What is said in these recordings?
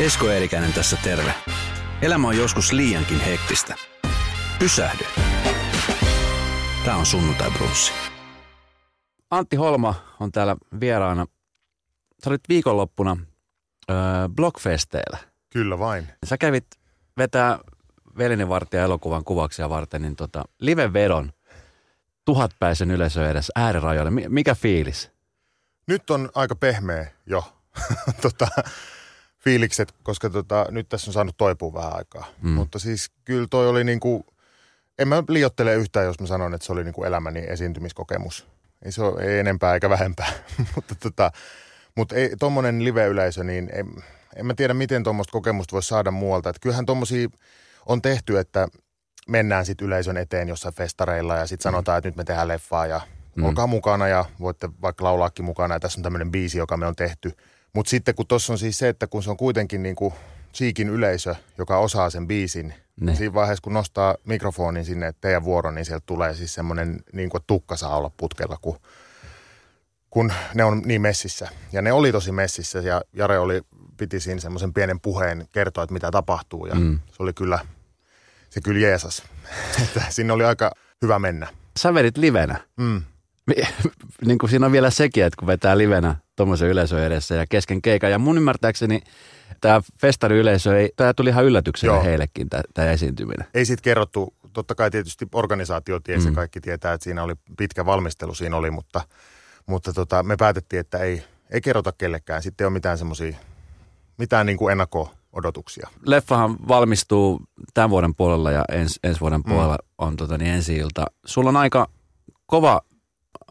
Esko Eerikäinen tässä terve. Elämä on joskus liiankin hektistä. Pysähdy. Tämä on sunnuntai brunssi. Antti Holma on täällä vieraana. Sä olit viikonloppuna öö, Blockfesteillä. Kyllä vain. Sä kävit vetää Velinivartija elokuvan kuvauksia varten niin tota, live-vedon tuhatpäisen yleisö edessä äärirajoille. Mikä fiilis? Nyt on aika pehmeä jo tota, fiilikset, koska tota, nyt tässä on saanut toipua vähän aikaa. Mm. Mutta siis kyllä toi oli niinku, en mä liiottele yhtään, jos mä sanon, että se oli niinku elämäni esiintymiskokemus. Ei se ole ei enempää eikä vähempää, mutta tota, mutta ei, tommonen live-yleisö, niin en, en mä tiedä, miten tuommoista kokemusta voisi saada muualta. Että kyllähän tuommoisia on tehty, että mennään sitten yleisön eteen jossain festareilla ja sitten sanotaan, että nyt me tehdään leffaa ja mm. olkaa mukana ja voitte vaikka laulaakin mukana ja tässä on tämmöinen biisi, joka me on tehty. Mutta sitten kun tuossa on siis se, että kun se on kuitenkin niin kuin Cheekin yleisö, joka osaa sen biisin, ne. siinä vaiheessa kun nostaa mikrofonin sinne teidän vuoron, niin sieltä tulee siis semmoinen niin kuin tukka saa olla putkella, kun, kun ne on niin messissä. Ja ne oli tosi messissä ja Jare oli, piti siinä semmoisen pienen puheen kertoa, että mitä tapahtuu ja mm. se oli kyllä, se kyllä jeesas. että sinne oli aika hyvä mennä. Sä vedit livenä. Mm. niin kuin siinä on vielä sekin, että kun vetää livenä tuommoisen yleisön edessä ja kesken keikan. Ja mun ymmärtääkseni tämä festariyleisö, ei, tämä tuli ihan yllätyksenä Joo. heillekin tämä esiintyminen. Ei siitä kerrottu, totta kai tietysti organisaatio tiesi mm. kaikki tietää, että siinä oli pitkä valmistelu siinä oli, mutta, mutta tota, me päätettiin, että ei, ei kerrota kellekään. Sitten ei ole mitään semmoisia, mitään niin kuin ennakko-odotuksia. Leffahan valmistuu tämän vuoden puolella ja ens, ensi vuoden mm. puolella on tota, niin ensi ilta. Sulla on aika kova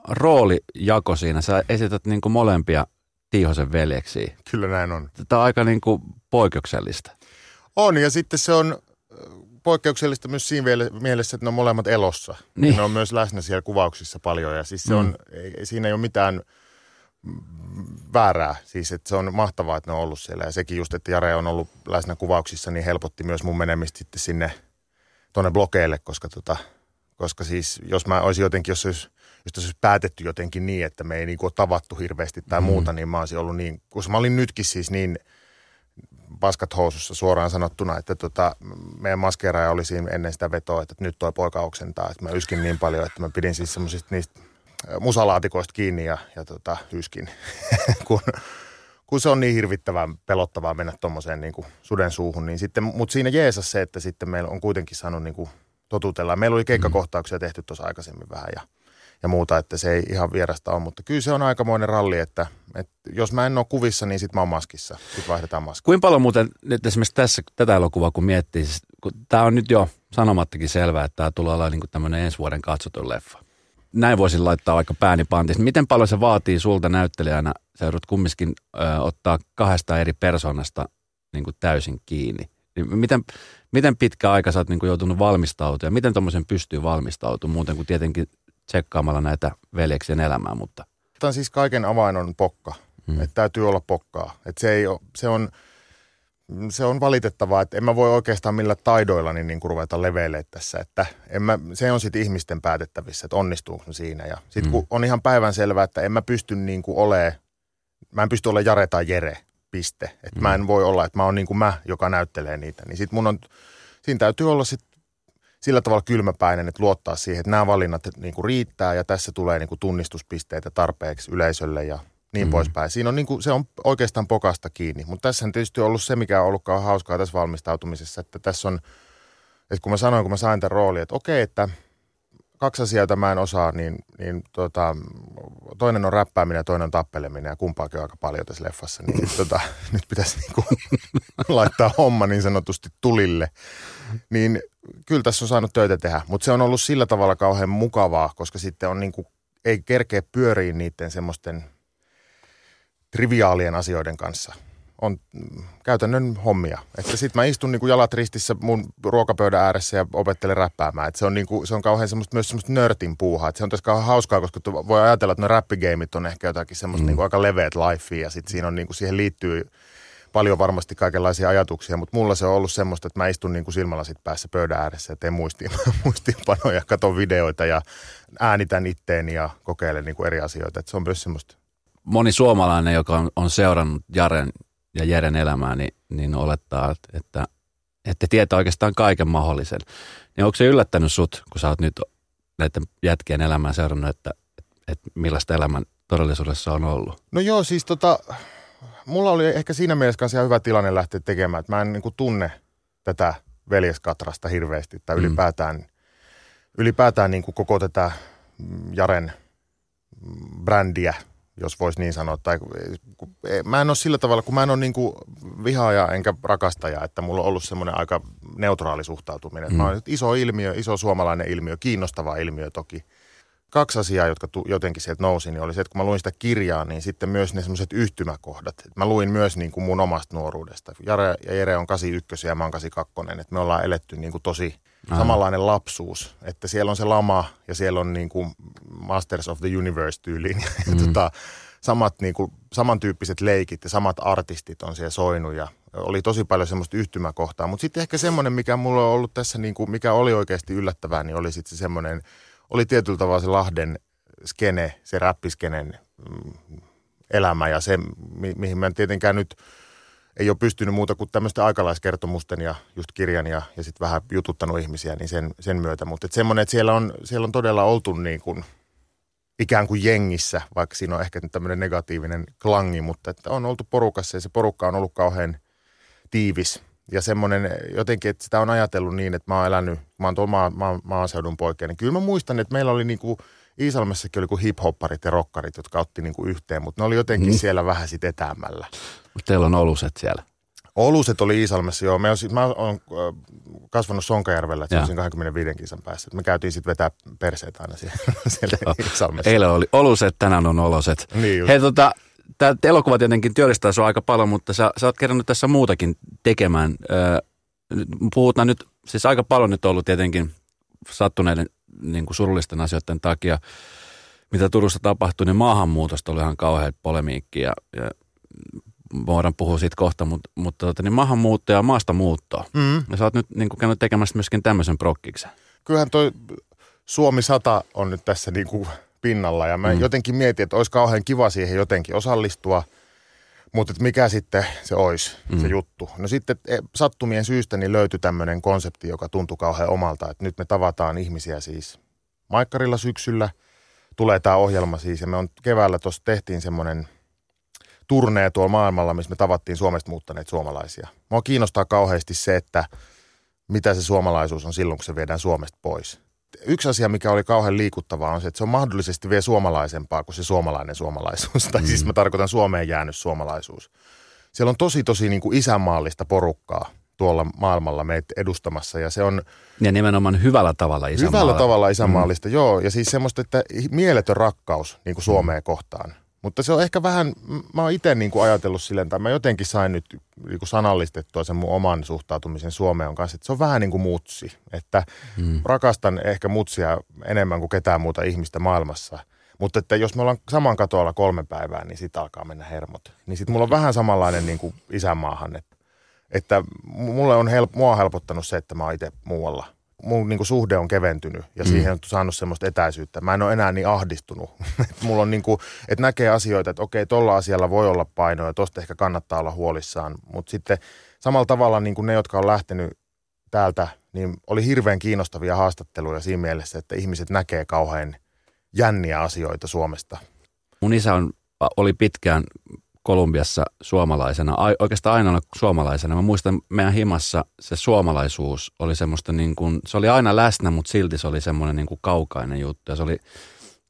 roolijako siinä. Sä esität niin kuin molempia Tiihosen veljeksiä. Kyllä näin on. Tämä on aika niin kuin poikkeuksellista. On ja sitten se on poikkeuksellista myös siinä mielessä, että ne on molemmat elossa. Niin. Ne on myös läsnä siellä kuvauksissa paljon ja siis se on, mm. siinä ei ole mitään väärää. Siis että se on mahtavaa, että ne on ollut siellä ja sekin just, että Jare on ollut läsnä kuvauksissa, niin helpotti myös mun menemistä sitten sinne tuonne blokeille, koska, tota, koska siis jos mä olisin jotenkin, jos olisi jos olisi päätetty jotenkin niin, että me ei niin ole tavattu hirveästi tai mm. muuta, niin mä olisin ollut niin, kun mä olin nytkin siis niin paskat housussa suoraan sanottuna, että tota, meidän maskeeraaja oli siinä ennen sitä vetoa, että nyt toi poika oksentaa, että mä yskin niin paljon, että mä pidin siis semmoisista niistä musalaatikoista kiinni ja, ja tota, yskin, kun, kun se on niin hirvittävän pelottavaa mennä tuommoiseen niin suden suuhun, niin sitten, mutta siinä jeesas se, että sitten meillä on kuitenkin saanut niin kuin totutella. Meillä oli keikkakohtauksia tehty tuossa aikaisemmin vähän ja ja muuta, että se ei ihan vierasta ole. Mutta kyllä se on aikamoinen ralli, että, että jos mä en ole kuvissa, niin sitten mä oon maskissa. Sitten vaihdetaan maski. Kuinka paljon muuten nyt esimerkiksi tässä tätä elokuvaa, kun miettii, siis, kun tämä on nyt jo sanomattakin selvää, että tämä tulee olla niin tämmöinen ensi vuoden katsotun leffa. Näin voisin laittaa vaikka pääni pantiin. Miten paljon se vaatii sulta näyttelijänä, sä joudut kumminkin ö, ottaa kahdesta eri persoonasta niin täysin kiinni. Niin miten, miten pitkä aika sä oot niin joutunut valmistautumaan ja miten tuommoisen pystyy valmistautumaan muuten kuin tietenkin tsekkaamalla näitä veljeksien elämää, mutta... Tämä siis kaiken avain on pokka. Hmm. Että täytyy olla pokkaa. Että se, ei ole, se, on, se on valitettavaa, että en mä voi oikeastaan millä taidoilla niin, niin kuin ruveta leveilemään tässä. Että en mä, se on sitten ihmisten päätettävissä, että onnistuuko siinä. Ja sitten hmm. kun on ihan päivän selvää, että en mä pysty niin kuin ole, mä en pysty olemaan Jare tai Jere, piste. Että hmm. mä en voi olla, että mä oon niin kuin mä, joka näyttelee niitä. Niin sitten mun on, siinä täytyy olla sitten sillä tavalla kylmäpäinen, että luottaa siihen, että nämä valinnat niin kuin riittää ja tässä tulee niin kuin tunnistuspisteitä tarpeeksi yleisölle ja niin mm. poispäin. Siinä on niin kuin, se on oikeastaan pokasta kiinni, mutta tässä on tietysti ollut se, mikä on ollutkaan hauskaa tässä valmistautumisessa, että tässä on, että kun mä sanoin, kun mä sain tämän roolin, että okei, että kaksi asiaa, joita mä en osaa, niin, niin tota, toinen on räppääminen ja toinen on tappeleminen ja kumpaakin on aika paljon tässä leffassa. Niin tota, nyt pitäisi niinku laittaa homma niin sanotusti tulille. Niin kyllä tässä on saanut töitä tehdä, mutta se on ollut sillä tavalla kauhean mukavaa, koska sitten on niinku, ei kerkeä pyöriin niiden semmoisten triviaalien asioiden kanssa – on käytännön hommia. Että sit mä istun niinku jalat ristissä mun ruokapöydän ääressä ja opettelen räppäämään. Et se, on niinku, se on kauhean semmoista, myös semmoista nörtin puuhaa. Et se on tässä kauhean hauskaa, koska voi ajatella, että ne räppigeimit on ehkä jotakin semmoista mm. niinku aika leveät lifea ja sit siinä on niinku, siihen liittyy paljon varmasti kaikenlaisia ajatuksia, mutta mulla se on ollut semmoista, että mä istun niin kuin silmälasit päässä pöydän ääressä ja teen muistiin, muistiinpanoja, katon videoita ja äänitän itteeni ja kokeilen niin kuin eri asioita. Et se on myös semmoista. Moni suomalainen, joka on, on seurannut Jaren ja Jeren elämää, niin, niin olettaa, että, että tietää oikeastaan kaiken mahdollisen. Niin onko se yllättänyt sut, kun sä oot nyt näiden jätkien elämää seurannut, että, että millaista elämän todellisuudessa on ollut? No joo, siis tota, mulla oli ehkä siinä mielessä kanssa ihan hyvä tilanne lähteä tekemään, että mä en niin kuin tunne tätä veljeskatrasta hirveästi tai mm. ylipäätään, ylipäätään niin kuin koko tätä Jaren brändiä, jos voisi niin sanoa. Tai, mä en ole sillä tavalla, kun mä en ole niin kuin vihaaja enkä rakastaja, että mulla on ollut semmoinen aika neutraali suhtautuminen. Mm. Mä iso ilmiö, iso suomalainen ilmiö, kiinnostava ilmiö toki – kaksi asiaa, jotka tu, jotenkin sieltä nousi, niin oli se, että kun mä luin sitä kirjaa, niin sitten myös ne semmoiset yhtymäkohdat. Mä luin myös niin kuin mun omasta nuoruudesta. Jare ja Jere on 81 ja mä oon 82, että me ollaan eletty niin kuin tosi Aha. samanlainen lapsuus. Että siellä on se lama ja siellä on niin kuin Masters of the Universe tyyliin. Mm. tota, samat niin kuin, samantyyppiset leikit ja samat artistit on siellä soinut ja oli tosi paljon semmoista yhtymäkohtaa. Mutta sitten ehkä semmoinen, mikä mulla on ollut tässä, niin kuin, mikä oli oikeasti yllättävää, niin oli sitten se semmoinen – oli tietyllä tavalla se Lahden skene, se räppiskenen mm, elämä ja se, mi- mihin mä tietenkään nyt ei ole pystynyt muuta kuin tämmöisten aikalaiskertomusten ja just kirjan ja, ja sitten vähän jututtanut ihmisiä niin sen, sen myötä. Mutta et semmoinen, että siellä on, siellä on todella oltu niin kuin ikään kuin jengissä, vaikka siinä on ehkä tämmöinen negatiivinen klangi, mutta että on oltu porukassa ja se porukka on ollut kauhean tiivis ja semmoinen jotenkin, että sitä on ajatellut niin, että mä oon elänyt, mä oon tuolla maa, maa, maaseudun poikia, niin kyllä mä muistan, että meillä oli niinku, Iisalmessakin oli kuin hip-hopparit ja rockarit, jotka otti niinku yhteen, mutta ne oli jotenkin mm. siellä vähän sit etäämällä. Mutta teillä on oluset siellä. Oluset oli Iisalmessa, joo. Me on, mä oon kasvanut Sonkajärvellä, että se 25 kisan päässä. Me käytiin sitten vetää perseet aina siellä, siellä Iisalmessa. Eilen oli oluset, tänään on oloset. Niin Hei tota, tämä elokuva tietenkin työllistää sinua aika paljon, mutta sä, sä oot kerännyt tässä muutakin tekemään. Öö, puhutaan nyt, siis aika paljon nyt ollut tietenkin sattuneiden niin kuin surullisten asioiden takia, mitä Turussa tapahtui, niin maahanmuutosta oli ihan kauhean polemiikki ja, ja voidaan puhua siitä kohta, mutta, mutta tota, niin maahanmuutto ja maasta muuttoa. Mm. Ja sä oot nyt niin kuin käynyt tekemässä myöskin tämmöisen prokkiksen. Kyllähän toi Suomi 100 on nyt tässä niin kuin pinnalla. Ja mä mm. jotenkin mietin, että olisi kauhean kiva siihen jotenkin osallistua, mutta mikä sitten se olisi, mm. se juttu. No sitten e, sattumien syystä niin löytyi tämmöinen konsepti, joka tuntui kauhean omalta, että nyt me tavataan ihmisiä siis Maikkarilla syksyllä. Tulee tämä ohjelma siis ja me on keväällä tuossa tehtiin semmoinen turnee tuolla maailmalla, missä me tavattiin Suomesta muuttaneet suomalaisia. Mua kiinnostaa kauheasti se, että mitä se suomalaisuus on silloin, kun se viedään Suomesta pois yksi asia, mikä oli kauhean liikuttavaa, on se, että se on mahdollisesti vielä suomalaisempaa kuin se suomalainen suomalaisuus. Tai siis mm. siis mä tarkoitan Suomeen jäänyt suomalaisuus. Siellä on tosi, tosi niin kuin isänmaallista porukkaa tuolla maailmalla meitä edustamassa. Ja se on... Ja nimenomaan hyvällä tavalla isänmaallista. Hyvällä tavalla isänmaallista, mm. joo. Ja siis semmoista, että mieletön rakkaus niin kuin Suomeen mm. kohtaan. Mutta se on ehkä vähän, mä oon itse niin kuin ajatellut silleen, tai mä jotenkin sain nyt niin kuin sanallistettua sen mun oman suhtautumisen Suomeen kanssa, että se on vähän niin kuin mutsi. Että hmm. rakastan ehkä mutsia enemmän kuin ketään muuta ihmistä maailmassa. Mutta että jos me ollaan saman katoalla kolme päivää, niin sitten alkaa mennä hermot. Niin sitten mulla on vähän samanlainen niin kuin isänmaahan, että, että mulle on help, mua on helpottanut se, että mä oon itse muualla – mun niin kuin suhde on keventynyt ja mm. siihen on saanut semmoista etäisyyttä. Mä en ole enää niin ahdistunut. Mulla on niin kuin, että näkee asioita, että okei, tuolla asialla voi olla painoa ja tosta ehkä kannattaa olla huolissaan. Mutta sitten samalla tavalla niin kuin ne, jotka on lähtenyt täältä, niin oli hirveän kiinnostavia haastatteluja siinä mielessä, että ihmiset näkee kauhean jänniä asioita Suomesta. Mun isä on, oli pitkään Kolumbiassa suomalaisena, oikeastaan ainoana suomalaisena. Mä muistan meidän himassa se suomalaisuus oli semmoista niin kuin, se oli aina läsnä, mutta silti se oli semmoinen niin kuin kaukainen juttu. Ja se oli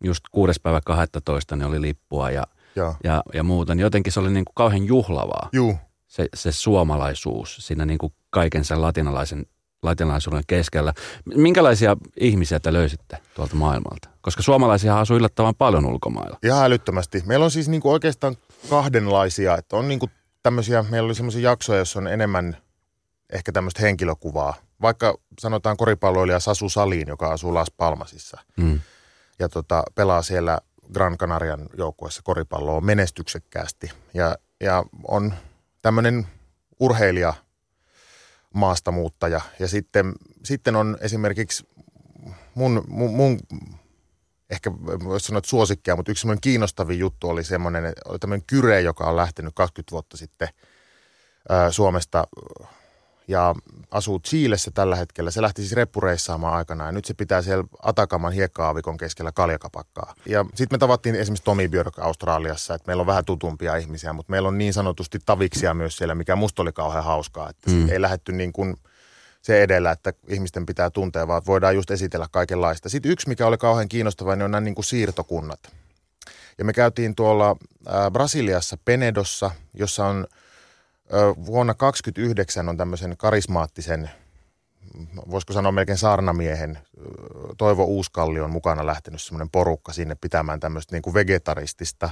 just kuudes päivä 12, niin oli lippua ja, ja. ja, ja muuta. Niin jotenkin se oli niin kuin kauhean juhlavaa. Juu. Se, se suomalaisuus siinä niin kuin kaiken sen latinalaisen latinalaisuuden keskellä. Minkälaisia ihmisiä te löysitte tuolta maailmalta? Koska suomalaisia asuu yllättävän paljon ulkomailla. Ihan älyttömästi. Meillä on siis niin kuin oikeastaan kahdenlaisia. Että on niin kuin tämmöisiä, meillä oli semmoisia jaksoja, joissa on enemmän ehkä tämmöistä henkilökuvaa. Vaikka sanotaan koripalloilija Sasu Saliin, joka asuu Las Palmasissa. Mm. Ja tota, pelaa siellä Gran Canarian joukkueessa koripalloa menestyksekkäästi. Ja, ja on tämmöinen urheilija, maastamuuttaja. Ja sitten, sitten on esimerkiksi mun, mun, mun ehkä voisi sanoa, että suosikkia, mutta yksi semmoinen kiinnostavin juttu oli semmoinen, oli tämmöinen Kyre, joka on lähtenyt 20 vuotta sitten ää, Suomesta ja asuu Chiilessä tällä hetkellä. Se lähti siis reppureissaamaan aikanaan ja nyt se pitää siellä Atakaman hiekkaavikon keskellä kaljakapakkaa. Ja sitten me tavattiin esimerkiksi Tomi Björk Australiassa, että meillä on vähän tutumpia ihmisiä, mutta meillä on niin sanotusti taviksia myös siellä, mikä musta oli kauhean hauskaa. Että mm. ei lähetty niin kuin se edellä, että ihmisten pitää tuntea, vaan voidaan just esitellä kaikenlaista. Sitten yksi, mikä oli kauhean kiinnostava, niin on nämä niin kuin siirtokunnat. Ja me käytiin tuolla äh, Brasiliassa Penedossa, jossa on – vuonna 2029 on tämmöisen karismaattisen, voisiko sanoa melkein saarnamiehen, Toivo Uuskalli on mukana lähtenyt semmoinen porukka sinne pitämään tämmöistä niin kuin vegetaristista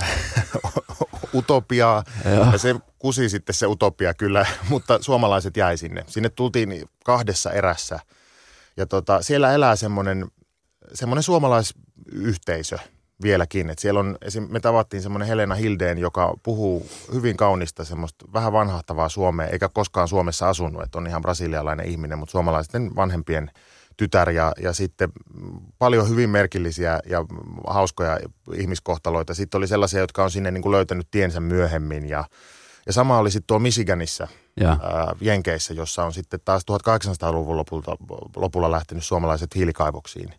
utopiaa. Ja. ja se kusi sitten se utopia kyllä, mutta suomalaiset jäi sinne. Sinne tultiin kahdessa erässä. Ja tota, siellä elää semmoinen, semmoinen suomalaisyhteisö – vieläkin. Et siellä on, esim, me tavattiin semmoinen Helena Hildeen, joka puhuu hyvin kaunista semmoista vähän vanhahtavaa suomea, eikä koskaan Suomessa asunut, että on ihan brasilialainen ihminen, mutta suomalaisten vanhempien tytär ja, ja sitten paljon hyvin merkillisiä ja hauskoja ihmiskohtaloita. Sitten oli sellaisia, jotka on sinne niin kuin löytänyt tiensä myöhemmin ja, ja sama oli sitten tuo Michiganissa, ja. ää, Jenkeissä, jossa on sitten taas 1800-luvun lopulta, lopulla lähtenyt suomalaiset hiilikaivoksiin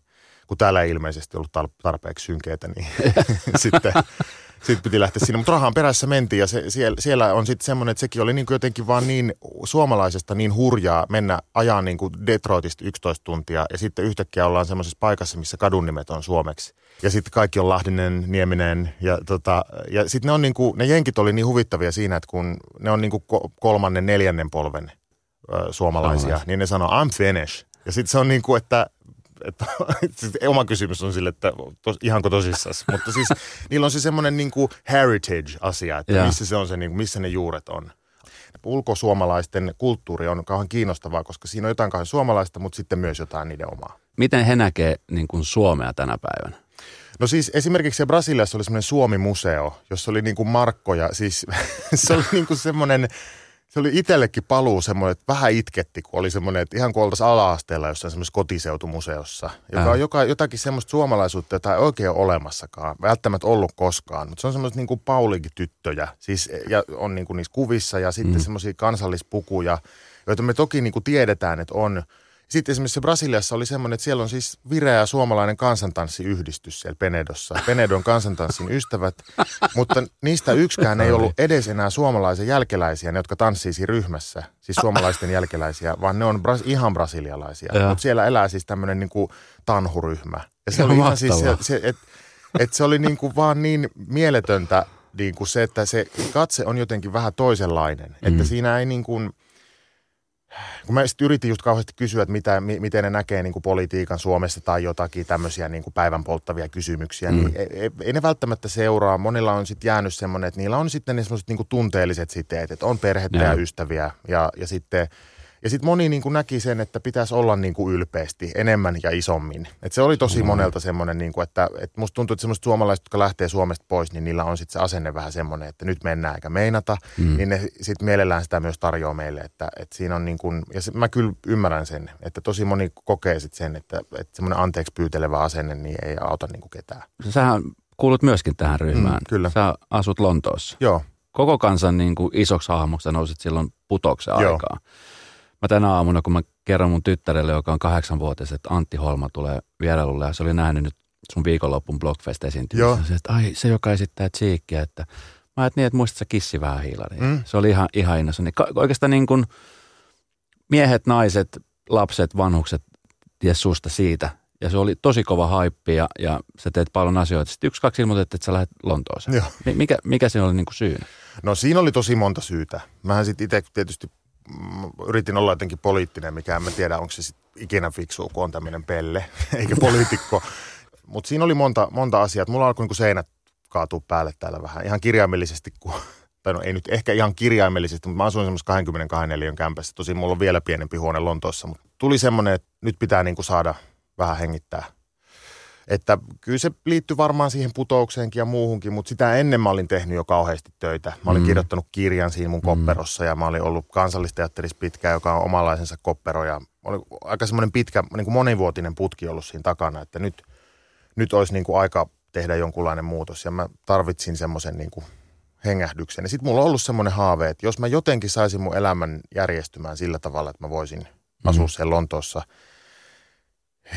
kun täällä ei ilmeisesti ollut tarpeeksi synkeitä, niin sitten sitten piti lähteä sinne. Mutta rahan perässä mentiin ja se, siellä, siellä on sitten semmoinen, että sekin oli niin kuin jotenkin vaan niin suomalaisesta niin hurjaa mennä ajaa niin kuin Detroitista 11 tuntia ja sitten yhtäkkiä ollaan semmoisessa paikassa, missä kadunnimet on suomeksi. Ja sitten kaikki on Lahdinen, Nieminen ja, tota, ja sitten ne on niin kuin, ne jenkit oli niin huvittavia siinä, että kun ne on niin kuin kolmannen, neljännen polven ö, suomalaisia, niin ne sanoo I'm Finnish. Ja sitten se on niin kuin, että että, siis oma kysymys on sille, että tos, ihanko tosissas. Mutta siis niillä on siis semmoinen niin kuin heritage-asia, että ja. missä se on se, niin kuin, missä ne juuret on. Ulkosuomalaisten kulttuuri on kauhean kiinnostavaa, koska siinä on jotain kauhean suomalaista, mutta sitten myös jotain niiden omaa. Miten he näkee niin kuin Suomea tänä päivänä? No siis esimerkiksi Brasiliassa oli semmoinen Suomi-museo, jossa oli niin kuin markkoja. Siis se oli niin kuin semmoinen se oli itsellekin paluu semmoinen, että vähän itketti, kun oli semmoinen, että ihan kuin oltaisiin ala-asteella jossain semmoisessa kotiseutumuseossa, joka on joka, jotakin semmoista suomalaisuutta, jota ei oikein ole olemassakaan, välttämättä ollut koskaan, mutta se on semmoista niin kuin Paulikin tyttöjä, siis ja on niin kuin niissä kuvissa ja sitten mm. semmoisia kansallispukuja, joita me toki niin kuin tiedetään, että on – sitten esimerkiksi Brasiliassa oli semmoinen, että siellä on siis vireä suomalainen kansantanssiyhdistys siellä Penedossa. Penedon kansantanssin ystävät, mutta niistä yksikään ei ollut edes enää suomalaisen jälkeläisiä, ne jotka tanssisi ryhmässä, siis suomalaisten jälkeläisiä, vaan ne on bras, ihan brasilialaisia. Mutta siellä elää siis tämmöinen niin kuin tanhuryhmä. Ja se oli ihan siis, se, se, että et se oli niin kuin vaan niin mieletöntä niin kuin se, että se katse on jotenkin vähän toisenlainen. Mm. Että siinä ei niin kuin – kun mä sitten yritin just kauheasti kysyä, että mitä, miten ne näkee niin kuin politiikan Suomessa tai jotakin tämmöisiä niin kuin päivän polttavia kysymyksiä, mm. niin ei, ei, ei ne välttämättä seuraa. Monilla on sitten jäänyt semmoinen, että niillä on sitten ne semmoiset niin kuin tunteelliset siteet, että on perhettä ja, ja ystäviä ja, ja sitten – ja sitten moni niin kuin näki sen, että pitäisi olla niin kuin ylpeästi enemmän ja isommin. Et se oli tosi mm. monelta semmoinen, niin kuin, että, että musta tuntuu, että semmoiset suomalaiset, jotka lähtee Suomesta pois, niin niillä on sitten se asenne vähän semmoinen, että nyt mennään eikä meinata. Mm. Niin ne sitten mielellään sitä myös tarjoaa meille, että, että siinä on niin kuin, ja se, mä kyllä ymmärrän sen, että tosi moni kokee sitten sen, että, että semmoinen anteeksi pyytelevä asenne niin ei auta niin kuin ketään. Sähän kuulut myöskin tähän ryhmään. Mm, kyllä. Sä asut Lontoossa. Joo. Koko kansan niin kuin isoksi hahmoksi nousit silloin putoksen aikaa. Mä tänä aamuna, kun mä kerron mun tyttärelle, joka on kahdeksanvuotias, että Antti Holma tulee vierailulle ja se oli nähnyt nyt sun viikonloppun blogfest esiintymisessä. Se, että ai, se joka esittää tsiikkiä, että mä ajattelin, että muistat sä kissi vähän hiilari. Mm. Se oli ihan, ihan innossa. Niin oikeastaan niin kuin miehet, naiset, lapset, vanhukset ties susta siitä. Ja se oli tosi kova haippi ja, ja sä teet paljon asioita. Sitten yksi, kaksi ilmoitettiin, että sä lähdet Lontooseen. Mikä, mikä siinä oli niin kuin syynä? No siinä oli tosi monta syytä. Mähän sitten itse tietysti yritin olla jotenkin poliittinen, mikä en mä tiedä, onko se sitten ikinä fiksu, kun on tämmöinen pelle, eikä poliitikko. Mutta siinä oli monta, monta asiaa. Mulla alkoi niin seinät kaatua päälle täällä vähän. Ihan kirjaimellisesti, kun, tai no ei nyt ehkä ihan kirjaimellisesti, mutta mä asuin semmoisessa 22 neliön kämpässä. Tosin mulla on vielä pienempi huone Lontoossa, mutta tuli semmoinen, että nyt pitää niin kuin saada vähän hengittää että kyllä se liittyy varmaan siihen putoukseenkin ja muuhunkin, mutta sitä ennen mä olin tehnyt jo kauheasti töitä. Mä olin mm. kirjoittanut kirjan siinä mun mm. kopperossa ja mä olin ollut kansallisteatterissa pitkään, joka on omanlaisensa koppero ja oli aika semmoinen pitkä, niin kuin monivuotinen putki ollut siinä takana, että nyt, nyt olisi niin kuin aika tehdä jonkunlainen muutos ja mä tarvitsin semmoisen niin kuin hengähdyksen. Ja sitten mulla on ollut semmoinen haave, että jos mä jotenkin saisin mun elämän järjestymään sillä tavalla, että mä voisin mm. asua siellä Lontoossa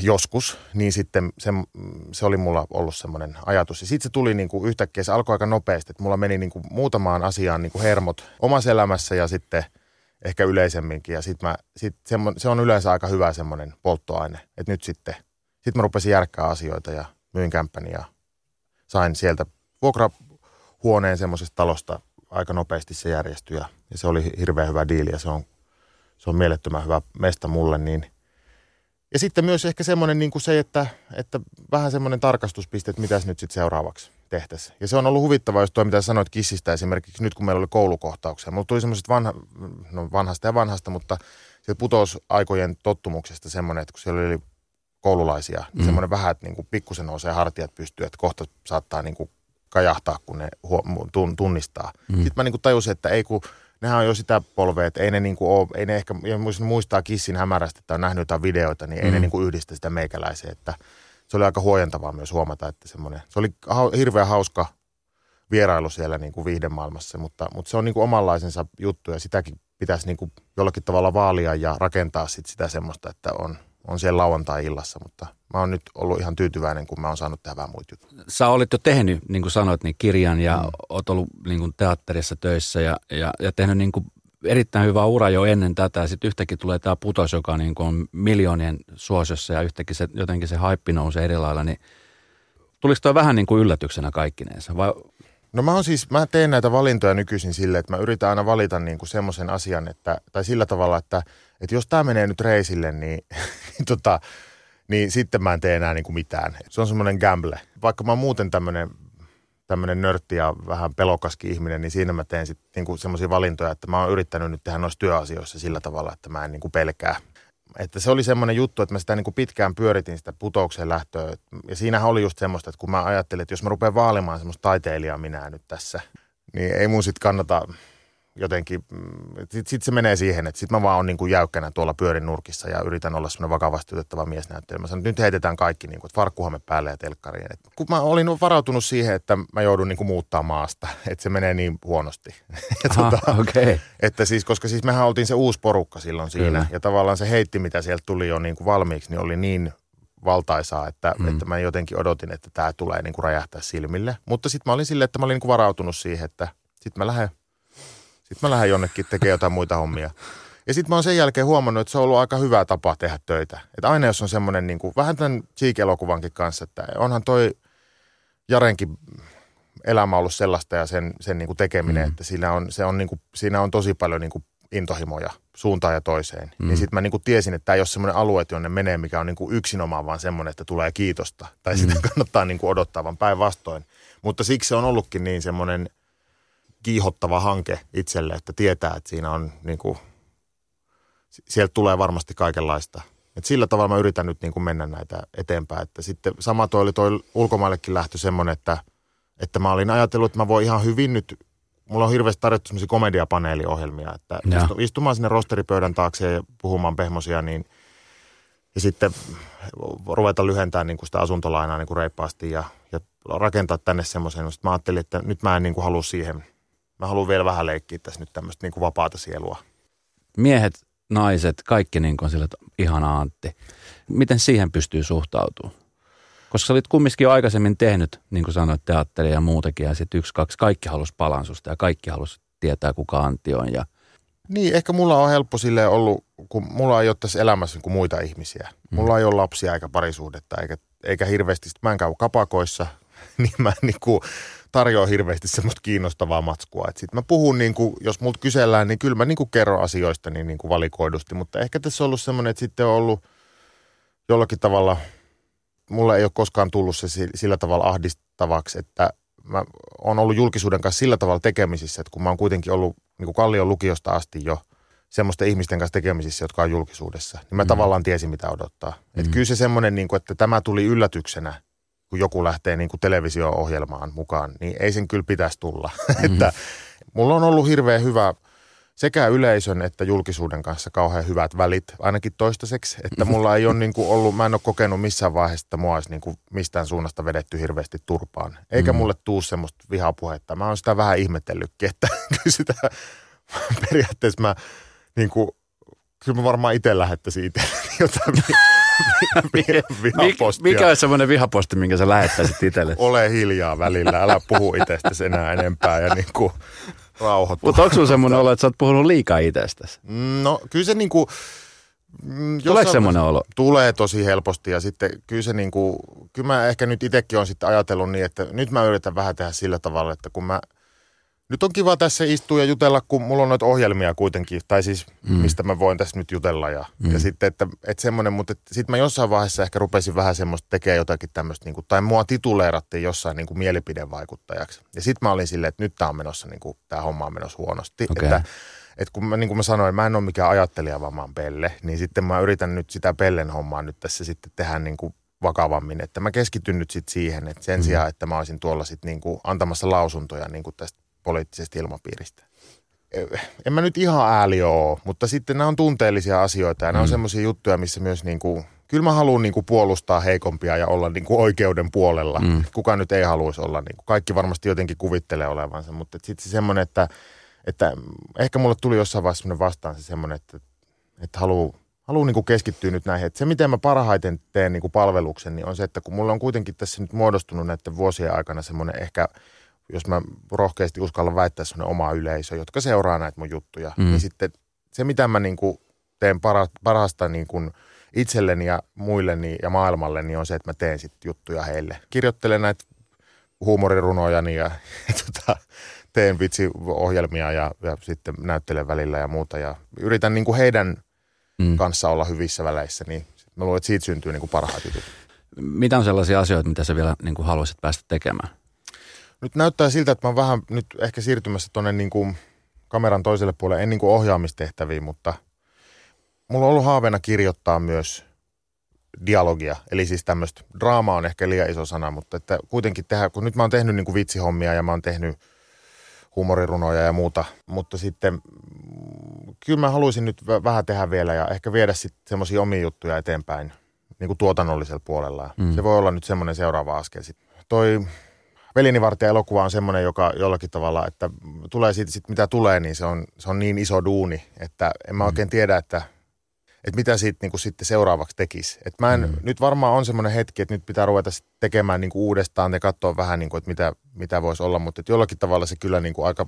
joskus, niin sitten se, se oli mulla ollut semmoinen ajatus. Ja sitten se tuli niin kuin yhtäkkiä, se alkoi aika nopeasti, että mulla meni niin kuin muutamaan asiaan niin kuin hermot omassa elämässä ja sitten ehkä yleisemminkin. Ja sitten mä, sit se on yleensä aika hyvä semmoinen polttoaine, että nyt sitten, sitten mä rupesin järkkää asioita ja myin kämppäni ja sain sieltä vuokrahuoneen semmoisesta talosta aika nopeasti se järjestyi ja, ja se oli hirveän hyvä diili ja se on, se on mielettömän hyvä mesta mulle. Niin. Ja sitten myös ehkä semmoinen niin kuin se, että, että vähän semmoinen tarkastuspiste, että mitäs nyt sitten seuraavaksi tehtäisiin. Ja se on ollut huvittavaa, jos tuo mitä sanoit kissistä esimerkiksi nyt kun meillä oli koulukohtauksia. Mulla tuli semmoiset vanha, no vanhasta ja vanhasta, mutta se putosi aikojen tottumuksesta semmoinen, että kun siellä oli koululaisia, niin mm. semmoinen vähän, että niin kuin pikkusen nousee hartiat pystyy, että kohta saattaa niin kuin kajahtaa, kun ne tunnistaa. Mm. Sitten mä niin kuin tajusin, että ei kun nehän on jo sitä polvea, että ei ne, niin kuin ole, ei ne ehkä, muistaa Kissin hämärästä, että on nähnyt jotain videoita, niin ei ne mm. niin kuin yhdistä sitä meikäläiseen, että se oli aika huojentavaa myös huomata, että semmoinen, se oli hirveän hauska vierailu siellä niin kuin viihdemaailmassa, mutta, mutta se on niin kuin omanlaisensa juttu ja sitäkin pitäisi niin kuin jollakin tavalla vaalia ja rakentaa sit sitä semmoista, että on, on siellä lauantai-illassa, mutta mä oon nyt ollut ihan tyytyväinen, kun mä oon saanut tehdä vähän muita juttuja. Sä olit jo tehnyt, niin kuin sanoit, niin kirjan ja mm. oot ollut niin kuin teatterissa töissä ja, ja, ja tehnyt niin kuin erittäin hyvä ura jo ennen tätä. Sitten yhtäkkiä tulee tämä putos, joka niin kuin on miljoonien suosiossa ja yhtäkkiä se, jotenkin se haippi nousee eri lailla. Niin tuliko tuo vähän niin kuin yllätyksenä kaikkineensa? Vai? No mä on siis, mä teen näitä valintoja nykyisin sille, että mä yritän aina valita niin kuin semmoisen asian, että, tai sillä tavalla, että, että jos tämä menee nyt reisille, niin, tota, niin sitten mä en tee enää niin kuin mitään. Se on semmoinen gamble. Vaikka mä oon muuten tämmöinen tämmöinen nörtti ja vähän pelokaskin ihminen, niin siinä mä teen sitten niinku semmoisia valintoja, että mä oon yrittänyt nyt tehdä noissa työasioissa sillä tavalla, että mä en niinku pelkää. Että se oli semmoinen juttu, että mä sitä niinku pitkään pyöritin sitä putoukseen lähtöä. Ja siinähän oli just semmoista, että kun mä ajattelin, että jos mä rupean vaalimaan semmoista taiteilijaa minä nyt tässä, niin ei mun sitten kannata jotenkin, mm, sitten sit se menee siihen, että sitten mä vaan on niin kuin jäykkänä tuolla pyörin nurkissa ja yritän olla semmoinen vakavasti otettava miesnäyttelijä. Mä sanon, että nyt heitetään kaikki, niin kuin, että farkkuhamme päälle ja telkkariin. Et kun mä olin varautunut siihen, että mä joudun niin kuin muuttaa maasta, että se menee niin huonosti. ja Aha, tuota, okay. että siis, koska siis mehän oltiin se uusi porukka silloin siinä Kyllä. ja tavallaan se heitti, mitä sieltä tuli jo niin kuin valmiiksi, niin oli niin valtaisaa, että, mm. että mä jotenkin odotin, että tämä tulee niin kuin räjähtää silmille. Mutta sitten mä olin silleen, että mä olin niin kuin varautunut siihen, että sitten mä lähden sitten mä lähden jonnekin tekemään jotain muita hommia. Ja sitten mä oon sen jälkeen huomannut, että se on ollut aika hyvä tapa tehdä töitä. Että aina jos on semmoinen, niin kuin, vähän tämän Cheek-elokuvankin kanssa, että onhan toi Jarenkin elämä ollut sellaista ja sen, sen niin kuin tekeminen, mm. että siinä on, se on, niin kuin, siinä on tosi paljon niin kuin intohimoja suuntaan ja toiseen. Mm. Niin sitten mä niin kuin tiesin, että tämä ei ole semmoinen alue, jonne menee, mikä on niin kuin yksinomaan vaan semmoinen, että tulee kiitosta. Tai mm. sitä kannattaa niin kuin odottaa, vaan päinvastoin. Mutta siksi se on ollutkin niin semmoinen – kiihottava hanke itselle, että tietää, että siinä on niin kuin, sieltä tulee varmasti kaikenlaista. Et sillä tavalla mä yritän nyt niin kuin mennä näitä eteenpäin. Että sitten sama toi oli toi ulkomaillekin lähtö semmoinen, että, että mä olin ajatellut, että mä voin ihan hyvin nyt, mulla on hirveästi tarjottu semmoisia komediapaneeliohjelmia, että istu, istumaan sinne rosteripöydän taakse ja puhumaan pehmosia, niin ja sitten ruveta lyhentämään niin kuin sitä asuntolainaa niin kuin reippaasti ja, ja rakentaa tänne semmoisen. Sitten mä ajattelin, että nyt mä en niin kuin halua siihen mä haluan vielä vähän leikkiä tässä nyt tämmöistä niin kuin vapaata sielua. Miehet, naiset, kaikki niin kuin sille, että ihana Antti. Miten siihen pystyy suhtautumaan? Koska sä olit kumminkin jo aikaisemmin tehnyt, niin kuin sanoit, teatteria ja muutakin, ja sitten yksi, kaksi, kaikki halusi palansusta ja kaikki halusi tietää, kuka Antti on. Ja... Niin, ehkä mulla on helppo sille ollut, kun mulla ei ole tässä elämässä kuin muita ihmisiä. Mm. Mulla ei ole lapsia eikä parisuhdetta, eikä, eikä hirveästi, mä en käy kapakoissa, niin mä niin kuin, tarjoaa hirveästi semmoista kiinnostavaa matskua. Sitten mä puhun, niin kuin, jos multa kysellään, niin kyllä mä niin kuin kerron asioista niin, niin kuin valikoidusti, mutta ehkä tässä on ollut semmoinen, että sitten on ollut jollakin tavalla, mulla ei ole koskaan tullut se sillä tavalla ahdistavaksi, että mä oon ollut julkisuuden kanssa sillä tavalla tekemisissä, että kun mä oon kuitenkin ollut niin kuin Kallion lukiosta asti jo semmoisten ihmisten kanssa tekemisissä, jotka on julkisuudessa, niin mä mm. tavallaan tiesin, mitä odottaa. Mm. Että kyllä se semmoinen, niin kuin, että tämä tuli yllätyksenä kun joku lähtee niin kuin televisio-ohjelmaan mukaan, niin ei sen kyllä pitäisi tulla. Mm-hmm. että mulla on ollut hirveän hyvä, sekä yleisön että julkisuuden kanssa kauhean hyvät välit, ainakin toistaiseksi. Että mulla ei ole niin kuin ollut, mä en ole kokenut missään vaiheessa, että mua olisi niin kuin mistään suunnasta vedetty hirveästi turpaan. Eikä mm. mulle tuu semmoista vihapuhetta. Mä oon sitä vähän ihmetellytkin, että kyllä sitä periaatteessa mä niin kuin, kyllä mä varmaan itse lähettäisin itse jotain vihapostia. Mikä olisi semmoinen vihaposti, minkä sä lähettäisit itselle? Ole hiljaa välillä, älä puhu itsestäsi enää enempää ja niin kuin rauhoittua. Mutta onko sulla semmoinen olo, että sä oot puhunut liikaa itsestäsi? No kyllä se niin kuin, mm, Tuleeko semmoinen olo? Tulee tosi helposti ja sitten kyllä se niin kuin, kyllä mä ehkä nyt itsekin on sitten ajatellut niin, että nyt mä yritän vähän tehdä sillä tavalla, että kun mä – nyt on kiva tässä istua ja jutella, kun mulla on noita ohjelmia kuitenkin, tai siis mm. mistä mä voin tässä nyt jutella. Ja, mm. ja sitten, että, että semmoinen, mutta sitten mä jossain vaiheessa ehkä rupesin vähän semmoista tekemään jotakin tämmöistä, niin kuin, tai mua tituleerattiin jossain niin kuin mielipidevaikuttajaksi. Ja sitten mä olin silleen, että nyt tämä on menossa, niin kuin, tämä homma on menossa huonosti. Okay. Että, että kun mä, niin kuin mä sanoin, mä en ole mikään ajattelija, vaan mä oon pelle, niin sitten mä yritän nyt sitä pellen hommaa nyt tässä sitten tehdä niin kuin vakavammin, että mä keskityn nyt sitten siihen, että sen mm. sijaan, että mä olisin tuolla sitten niin kuin antamassa lausuntoja niin kuin tästä poliittisesta ilmapiiristä. En mä nyt ihan ääli ole, mutta sitten nämä on tunteellisia asioita ja nämä mm. on semmoisia juttuja, missä myös niin kuin, kyllä mä haluan niin kuin puolustaa heikompia ja olla niin kuin oikeuden puolella. Mm. Kuka nyt ei haluaisi olla, niin kuin, kaikki varmasti jotenkin kuvittelee olevansa, mutta sitten se semmoinen, että, että ehkä mulle tuli jossain vaiheessa vastaan se semmoinen, että, että haluaa haluan niin keskittyä nyt näihin. Että se, miten mä parhaiten teen niin kuin palveluksen, niin on se, että kun mulla on kuitenkin tässä nyt muodostunut näiden vuosien aikana semmoinen ehkä – jos mä rohkeasti uskallan väittää sellainen oma yleisö, jotka seuraa näitä mun juttuja, mm. niin sitten se, mitä mä niin kuin teen para, parasta niin kuin itselleni ja muilleni ja maailmalle, niin on se, että mä teen sitten juttuja heille. Kirjoittelen näitä huumorirunojani ja, ja tota, teen vitsiohjelmia ja, ja sitten näyttelen välillä ja muuta. Ja yritän niin kuin heidän mm. kanssa olla hyvissä väleissä, niin mä luulen, että siitä syntyy niin kuin parhaat jutut. Mitä on sellaisia asioita, mitä sä vielä niin kuin haluaisit päästä tekemään? Nyt näyttää siltä, että mä oon vähän nyt ehkä siirtymässä tuonne niin kuin kameran toiselle puolelle, en niin kuin ohjaamistehtäviin, mutta mulla on ollut haaveena kirjoittaa myös dialogia. Eli siis tämmöistä, draama on ehkä liian iso sana, mutta että kuitenkin tehdä, kun nyt mä oon tehnyt niin kuin vitsihommia ja mä oon tehnyt huumorirunoja ja muuta, mutta sitten kyllä mä haluaisin nyt vähän tehdä vielä ja ehkä viedä sitten semmoisia omia juttuja eteenpäin niin kuin tuotannollisella puolella. Mm. Se voi olla nyt semmoinen seuraava askel. Sitten toi Velini vartija elokuva on semmoinen, joka jollakin tavalla, että tulee siitä sit mitä tulee, niin se on, se on niin iso duuni, että en mä mm. oikein tiedä, että, että mitä siitä niin kuin sitten seuraavaksi tekisi. Et mä en, mm. Nyt varmaan on semmoinen hetki, että nyt pitää ruveta tekemään niin kuin uudestaan ja katsoa vähän, niin kuin, että mitä, mitä voisi olla, mutta että jollakin tavalla se kyllä niin kuin aika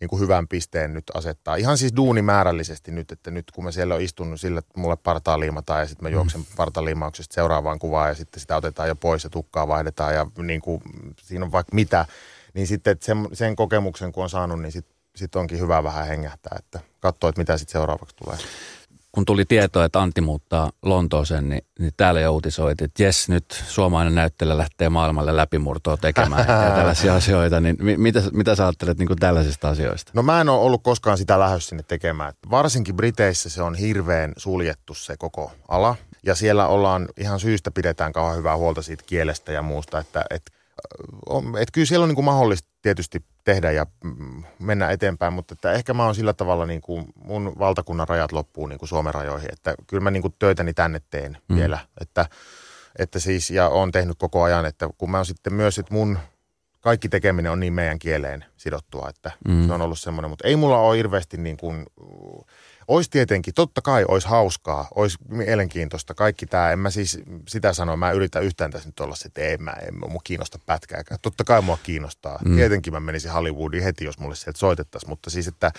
niin kuin hyvän pisteen nyt asettaa. Ihan siis duunimäärällisesti nyt, että nyt kun mä siellä on istunut sillä, että mulle partaa liimataan ja sitten mä juoksen mm. partaliimauksesta seuraavaan kuvaan ja sitten sitä otetaan jo pois ja tukkaa vaihdetaan ja niin kuin, siinä on vaikka mitä, niin sitten sen, sen kokemuksen kun on saanut, niin sitten sit onkin hyvä vähän hengähtää, että katsoo, että mitä sitten seuraavaksi tulee kun tuli tietoa, että Antti muuttaa Lontooseen, niin, niin täällä jo uutisoitiin, että jes, nyt suomalainen näyttelijä lähtee maailmalle läpimurtoa tekemään ja tällaisia asioita. Niin mitä, mitä sä ajattelet niin tällaisista asioista? No mä en ole ollut koskaan sitä lähdössä sinne tekemään. Varsinkin Briteissä se on hirveän suljettu se koko ala. Ja siellä ollaan ihan syystä pidetään kauhean hyvää huolta siitä kielestä ja muusta, että, että että kyllä siellä on niin kuin mahdollista tietysti tehdä ja mm, mennä eteenpäin, mutta että ehkä mä oon sillä tavalla, niin kuin mun valtakunnan rajat loppuu niin kuin Suomen rajoihin, että kyllä mä niin kuin töitäni tänne teen mm. vielä, että, että siis, ja on tehnyt koko ajan, että kun mä oon sitten myös, että mun kaikki tekeminen on niin meidän kieleen sidottua, että mm. se on ollut semmoinen, mutta ei mulla ole hirveästi niin kuin, Ois tietenkin, totta kai olisi hauskaa, olisi mielenkiintoista. Kaikki tämä, en mä siis sitä sano, mä yritän yhtään tässä nyt olla se, että ei mä, en mua kiinnosta pätkääkään. Totta kai mua kiinnostaa. Mm. Tietenkin mä menisin Hollywoodiin heti, jos mulle sieltä soitettaisiin, mutta siis, että,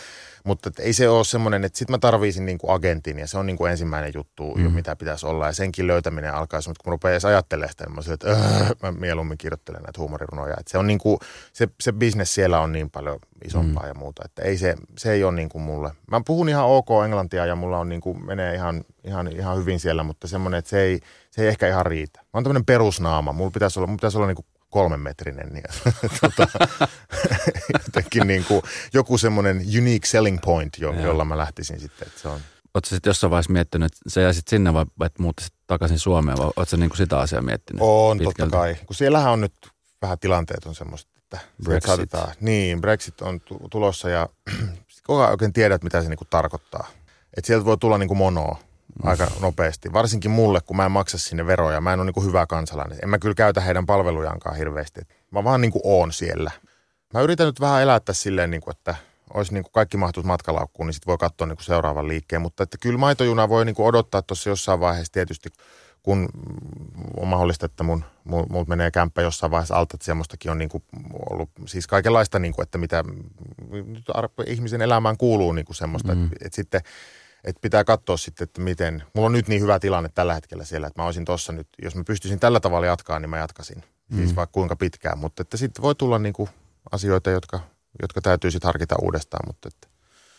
mutta ei se ole semmoinen, että sit mä tarviisin niin kuin agentin ja se on niin kuin ensimmäinen juttu, mm. mitä pitäisi olla ja senkin löytäminen alkaa, mutta kun mä rupean edes ajattelemaan sitä, niin mä, että öö, mä mieluummin kirjoittelen näitä huumorirunoja. Että se on niin kuin, se, se business siellä on niin paljon isompaa mm. ja muuta, että ei se, se ei ole niin kuin mulle. Mä puhun ihan ok englantia ja mulla on niin kuin, menee ihan, ihan, ihan hyvin siellä, mutta semmoinen, että se ei, se ei ehkä ihan riitä. Mä oon tämmöinen perusnaama. Mulla pitäisi olla, mulla pitäisi olla niin kuin kolmen metrinen. Niin, tota, jotenkin niin kuin, joku semmoinen unique selling point, jo, jolla mä lähtisin sitten. Että se on. Oletko sitten jossain vaiheessa miettinyt, että sä jäisit sinne vai että muuttaisit takaisin Suomeen vai oletko niin kuin sitä asiaa miettinyt? On, pitkälti? totta kai. Kun siellähän on nyt vähän tilanteet on semmoista, että Brexit. Saatetaan, niin, Brexit on tulossa ja koko ajan oikein tiedä, että mitä se niin kuin tarkoittaa. Että sieltä voi tulla niin kuin monoa aika nopeasti. Varsinkin mulle, kun mä en maksa sinne veroja. Mä en ole niin hyvä kansalainen. En mä kyllä käytä heidän palvelujaankaan hirveästi. Mä vaan niin kuin oon siellä. Mä yritän nyt vähän elää tässä silleen, niin kuin, että olisi niin kuin kaikki mahtuisi matkalaukkuun, niin sitten voi katsoa niin kuin seuraavan liikkeen. Mutta että kyllä maitojuna voi niin kuin odottaa tuossa jossain vaiheessa tietysti, kun on mahdollista, että mun, mun, mun menee kämppä jossain vaiheessa alta, että semmoistakin on niin kuin ollut siis kaikenlaista, niin kuin, että mitä nyt ihmisen elämään kuuluu niin kuin semmoista, mm. että, että sitten että pitää katsoa sitten, että miten, mulla on nyt niin hyvä tilanne tällä hetkellä siellä, että mä olisin tossa nyt, jos mä pystyisin tällä tavalla jatkaa, niin mä jatkasin. Mm. Siis vaikka kuinka pitkään, mutta että sitten voi tulla niin kuin asioita, jotka, jotka täytyy sitten harkita uudestaan, mutta että.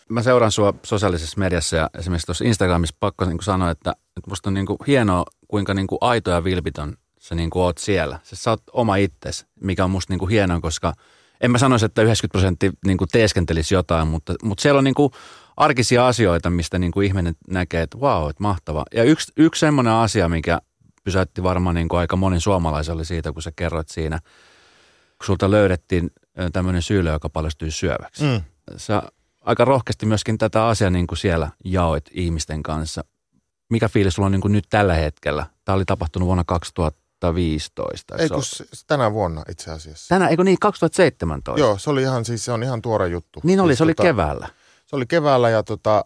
Mä seuraan sua sosiaalisessa mediassa ja esimerkiksi tuossa Instagramissa pakko niin kuin sanoa, että, että musta on niin kuin hienoa, kuinka niin kuin aito ja vilpitön sä niin kuin oot siellä. Sä, sä oot oma itsesi, mikä on musta niin kuin hienoa, koska en mä sanoisi, että 90 prosenttia niin kuin teeskentelisi jotain, mutta, mutta siellä on niin kuin arkisia asioita, mistä niin kuin ihminen näkee, että vau, wow, että mahtava. Ja yksi, yksi semmoinen asia, mikä pysäytti varmaan niin kuin aika monin suomalaisen oli siitä, kun sä kerroit siinä, kun sulta löydettiin tämmöinen syylö, joka paljastui syöväksi. Mm. Sä aika rohkeasti myöskin tätä asiaa niin kuin siellä jaoit ihmisten kanssa. Mikä fiilis sulla on niin kuin nyt tällä hetkellä? Tämä oli tapahtunut vuonna 2015. Ei kun tänä vuonna itse asiassa. Tänä, eikö niin, 2017? Joo, se oli ihan, siis se on ihan tuore juttu. Niin oli, siis se oli tota, keväällä. Se oli keväällä ja tota,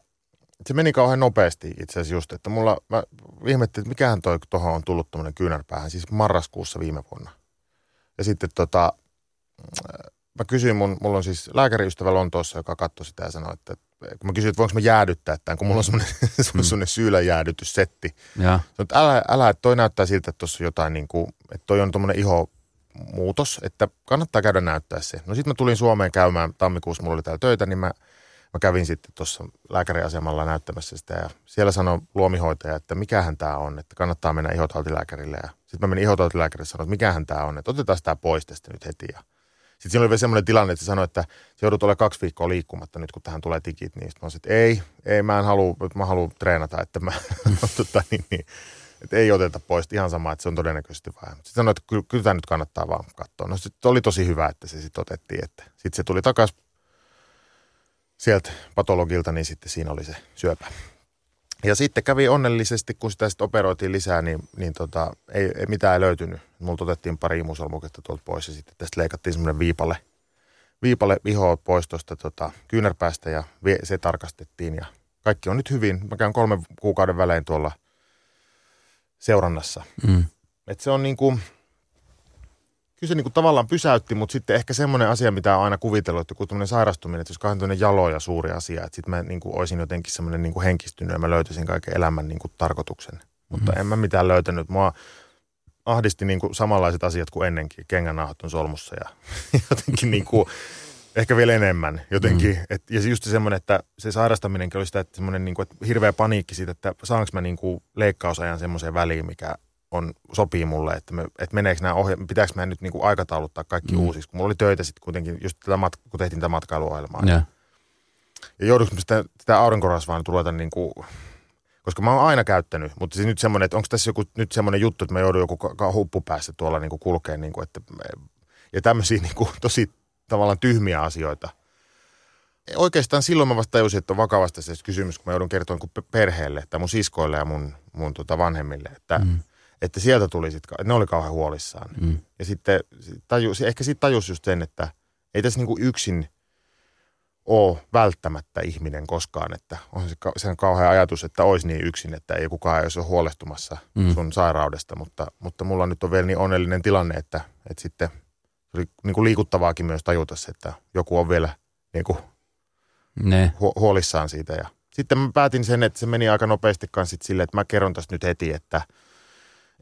se meni kauhean nopeasti itse asiassa just, että mulla, mä ihmettelin, että mikähän toi tuohon on tullut tuommoinen kyynärpäähän, siis marraskuussa viime vuonna. Ja sitten tota, mä kysyin, mun, mulla on siis lääkäriystävä Lontoossa, joka katsoi sitä ja sanoi, että kun mä kysyin, että voinko mä jäädyttää tämän, kun mulla on semmoinen, mm. semmoinen syylänjäädytyssetti. Ja. Sanoin, että älä, älä, että toi näyttää siltä, että tuossa on jotain niin kuin, että toi on tuommoinen iho muutos, että kannattaa käydä näyttää se. No sitten mä tulin Suomeen käymään, tammikuussa mulla oli täällä töitä, niin mä, mä kävin sitten tuossa lääkäriasemalla näyttämässä sitä ja siellä sanoi luomihoitaja, että mikähän tämä on, että kannattaa mennä ihotautilääkärille ja sitten mä menin ihotautilääkärille ja sanoin, että mikähän tämä on, että otetaan sitä pois tästä nyt heti ja sitten siinä oli vielä semmoinen tilanne, että se sanoi, että se joudut olemaan kaksi viikkoa liikkumatta nyt, kun tähän tulee tikit. Niin sitten mä sanoin, että ei, ei, mä en halua, mä haluan treenata, että mä, tota, niin, niin, että ei oteta pois, ihan sama, että se on todennäköisesti vähän. Sitten sanoi, että kyllä, kyllä tämä nyt kannattaa vaan katsoa. No sitten oli tosi hyvä, että se sitten otettiin, sitten se tuli takaisin sieltä patologilta, niin sitten siinä oli se syöpä. Ja sitten kävi onnellisesti, kun sitä sitten operoitiin lisää, niin, niin tota, ei, ei, mitään ei löytynyt. Mulla otettiin pari imusolmuketta tuolta pois ja sitten tästä leikattiin semmoinen viipale, viipale vihoa pois tuosta tota, kyynärpäästä ja se tarkastettiin ja kaikki on nyt hyvin. Mä käyn kolmen kuukauden välein tuolla seurannassa. Mm. Et se on niin kuin, kyllä se niin kuin tavallaan pysäytti, mutta sitten ehkä semmoinen asia, mitä on aina kuvitellut, että joku tämmöinen sairastuminen, että jos kahden jalo ja suuri asia, että sitten mä niin kuin olisin jotenkin semmoinen niin kuin henkistynyt ja mä löytäisin kaiken elämän niin kuin tarkoituksen. Mm-hmm. Mutta en mä mitään löytänyt. Mua ahdisti niin kuin samanlaiset asiat kuin ennenkin. Kengänauhat on solmussa ja jotenkin niin kuin, ehkä vielä enemmän jotenkin. Mm. Et, ja just semmoinen, että se sairastaminenkin oli sitä, että semmoinen niin kuin, että hirveä paniikki siitä, että saanko mä niin kuin leikkausajan semmoiseen väliin, mikä on, sopii mulle, että, me, että meneekö nämä ohje, pitääkö mä nyt niin kuin aikatauluttaa kaikki mm. uusiksi, kun mulla oli töitä sitten kuitenkin, just tätä mat, kun tehtiin tätä matkailuohjelmaa. Ja, ja joudunko sitä, sitä aurinkorasvaa ruveta niin kuin, koska mä oon aina käyttänyt, mutta siis nyt semmoinen, että onko tässä joku, nyt semmoinen juttu, että mä joudun joku huppu päässä tuolla niin kuin kulkeen, niin kuin, että, ja tämmöisiä niin kuin, tosi tavallaan tyhmiä asioita. Oikeastaan silloin mä vasta tajusin, että on vakavasti se kysymys, kun mä joudun kertomaan perheelle tai mun siskoille ja mun, mun tota vanhemmille, että mm että sieltä tuli sitten, ne oli kauhean huolissaan. Mm. Ja sitten tajus, ehkä sitten tajus just sen, että ei tässä niinku yksin ole välttämättä ihminen koskaan, että on se, se on kauhea ajatus, että olisi niin yksin, että ei kukaan olisi ole huolestumassa mm. sun sairaudesta, mutta, mutta mulla nyt on vielä niin onnellinen tilanne, että, että sitten oli niin kuin liikuttavaakin myös tajuta se, että joku on vielä niin kuin ne. Hu- huolissaan siitä. Ja sitten mä päätin sen, että se meni aika nopeasti kanssa silleen, että mä kerron tästä nyt heti, että –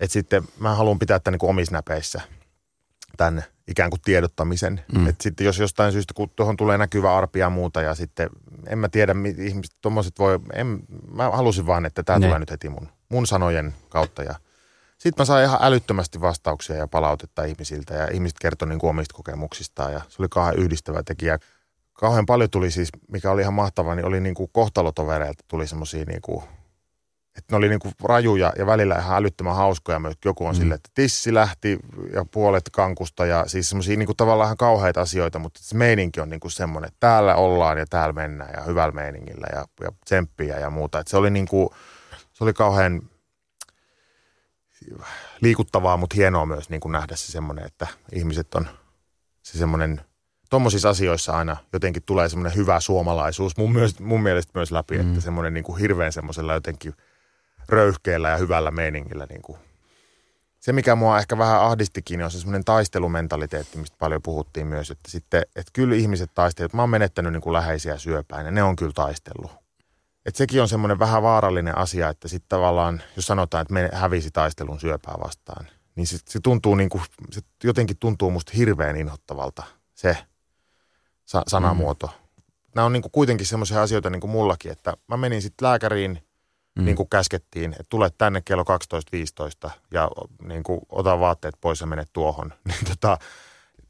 että sitten mä haluan pitää tämän niin omissa näpeissä tämän ikään kuin tiedottamisen. Mm. Että sitten jos jostain syystä, kun tuohon tulee näkyvä arpia ja muuta ja sitten en mä tiedä, ihmiset tuommoiset voi, en, mä halusin vaan, että tämä tulee nyt heti mun, mun sanojen kautta ja sitten mä sain ihan älyttömästi vastauksia ja palautetta ihmisiltä ja ihmiset kertoi niin kuin omista kokemuksistaan ja se oli kauhean yhdistävä tekijä. Kauhean paljon tuli siis, mikä oli ihan mahtavaa, niin oli niin kuin kohtalotovereilta tuli semmoisia niin kuin että ne oli niin kuin rajuja ja välillä ihan älyttömän hauskoja. Myös joku on mm. silleen, että tissi lähti ja puolet kankusta ja siis semmoisia niin kuin tavallaan ihan kauheita asioita, mutta se meininki on niin kuin semmoinen, että täällä ollaan ja täällä mennään ja hyvällä meiningillä ja, ja tsemppiä ja muuta. Että se oli niin kuin, se oli kauhean liikuttavaa, mutta hienoa myös niin kuin nähdä se semmoinen, että ihmiset on se semmoinen, tuommoisissa asioissa aina jotenkin tulee semmoinen hyvä suomalaisuus mun, myös, mun mielestä myös läpi, mm. että semmoinen niin kuin hirveän semmoisella jotenkin röyhkeellä ja hyvällä meiningillä niin kuin se, mikä mua ehkä vähän ahdistikin, on se semmoinen taistelumentaliteetti, mistä paljon puhuttiin myös, että sitten, että kyllä ihmiset taistelevat. Mä oon menettänyt niin kuin läheisiä syöpäin ja ne on kyllä taistellut. Et sekin on semmoinen vähän vaarallinen asia, että sitten tavallaan, jos sanotaan, että me hävisi taistelun syöpää vastaan, niin se, se tuntuu niin kuin, se jotenkin tuntuu musta hirveän inhottavalta se sa- sanamuoto. Mm. Nämä on niin kuin kuitenkin semmoisia asioita niin kuin mullakin, että mä menin sitten lääkäriin, mm. niin kuin käskettiin, että tule tänne kello 12.15 ja niin kuin, ota vaatteet pois ja mene tuohon. Niin tota,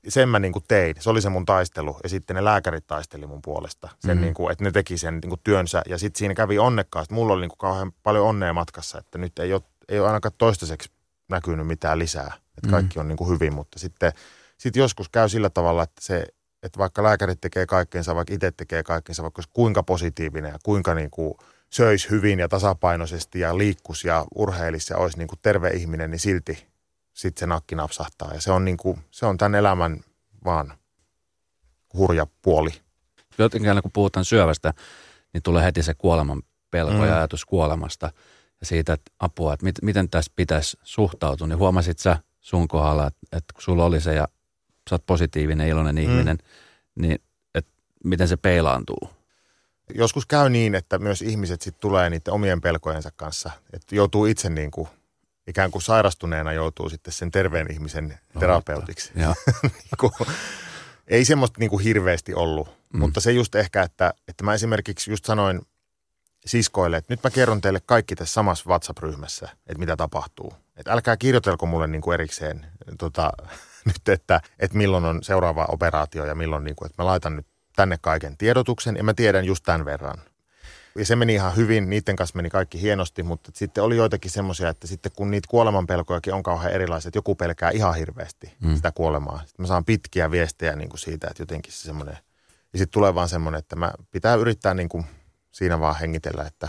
sen mä niin kuin tein. Se oli se mun taistelu. Ja sitten ne lääkärit taisteli mun puolesta. Sen mm. niin kuin, että ne teki sen niin kuin työnsä. Ja sitten siinä kävi onnekkaasti. Mulla oli niin kuin kauhean paljon onnea matkassa, että nyt ei ole, ei ole ainakaan toistaiseksi näkynyt mitään lisää. Että mm. kaikki on niin kuin hyvin, mutta sitten sit joskus käy sillä tavalla, että se, että vaikka lääkärit tekee kaikkeensa, vaikka itse tekee kaikkeensa, vaikka kuinka positiivinen ja kuinka niin kuin söisi hyvin ja tasapainoisesti ja liikkus ja urheilisi ja olisi niin kuin terve ihminen, niin silti sitten se nakki napsahtaa. Ja se on, niin kuin, se on tämän elämän vaan hurja puoli. Jotenkin aina kun puhutaan syövästä, niin tulee heti se kuoleman pelko mm. ja ajatus kuolemasta ja siitä, että apua, että mit, miten tässä pitäisi suhtautua. Niin huomasit sä sun kohdalla, että, että kun sulla oli se ja sä oot positiivinen, iloinen mm. ihminen, niin että miten se peilaantuu? Joskus käy niin, että myös ihmiset sitten tulee niiden omien pelkojensa kanssa, että joutuu itse niin kuin ikään kuin sairastuneena joutuu sitten sen terveen ihmisen terapeutiksi. No, niin ei semmoista niin kuin hirveästi ollut, mm. mutta se just ehkä, että, että mä esimerkiksi just sanoin siskoille, että nyt mä kerron teille kaikki tässä samassa WhatsApp-ryhmässä, että mitä tapahtuu. Että älkää kirjoitelko mulle niin kuin erikseen tota, nyt, että, että milloin on seuraava operaatio ja milloin, niin kuin, että mä laitan nyt tänne kaiken tiedotuksen ja mä tiedän just tämän verran ja se meni ihan hyvin, niiden kanssa meni kaikki hienosti, mutta sitten oli joitakin semmoisia, että sitten kun niitä kuolemanpelkojakin on kauhean erilaiset, joku pelkää ihan hirveästi mm. sitä kuolemaa. Sitten mä saan pitkiä viestejä niin kuin siitä, että jotenkin se semmoinen, ja sitten tulee vaan semmoinen, että mä pitää yrittää niin kuin siinä vaan hengitellä, että,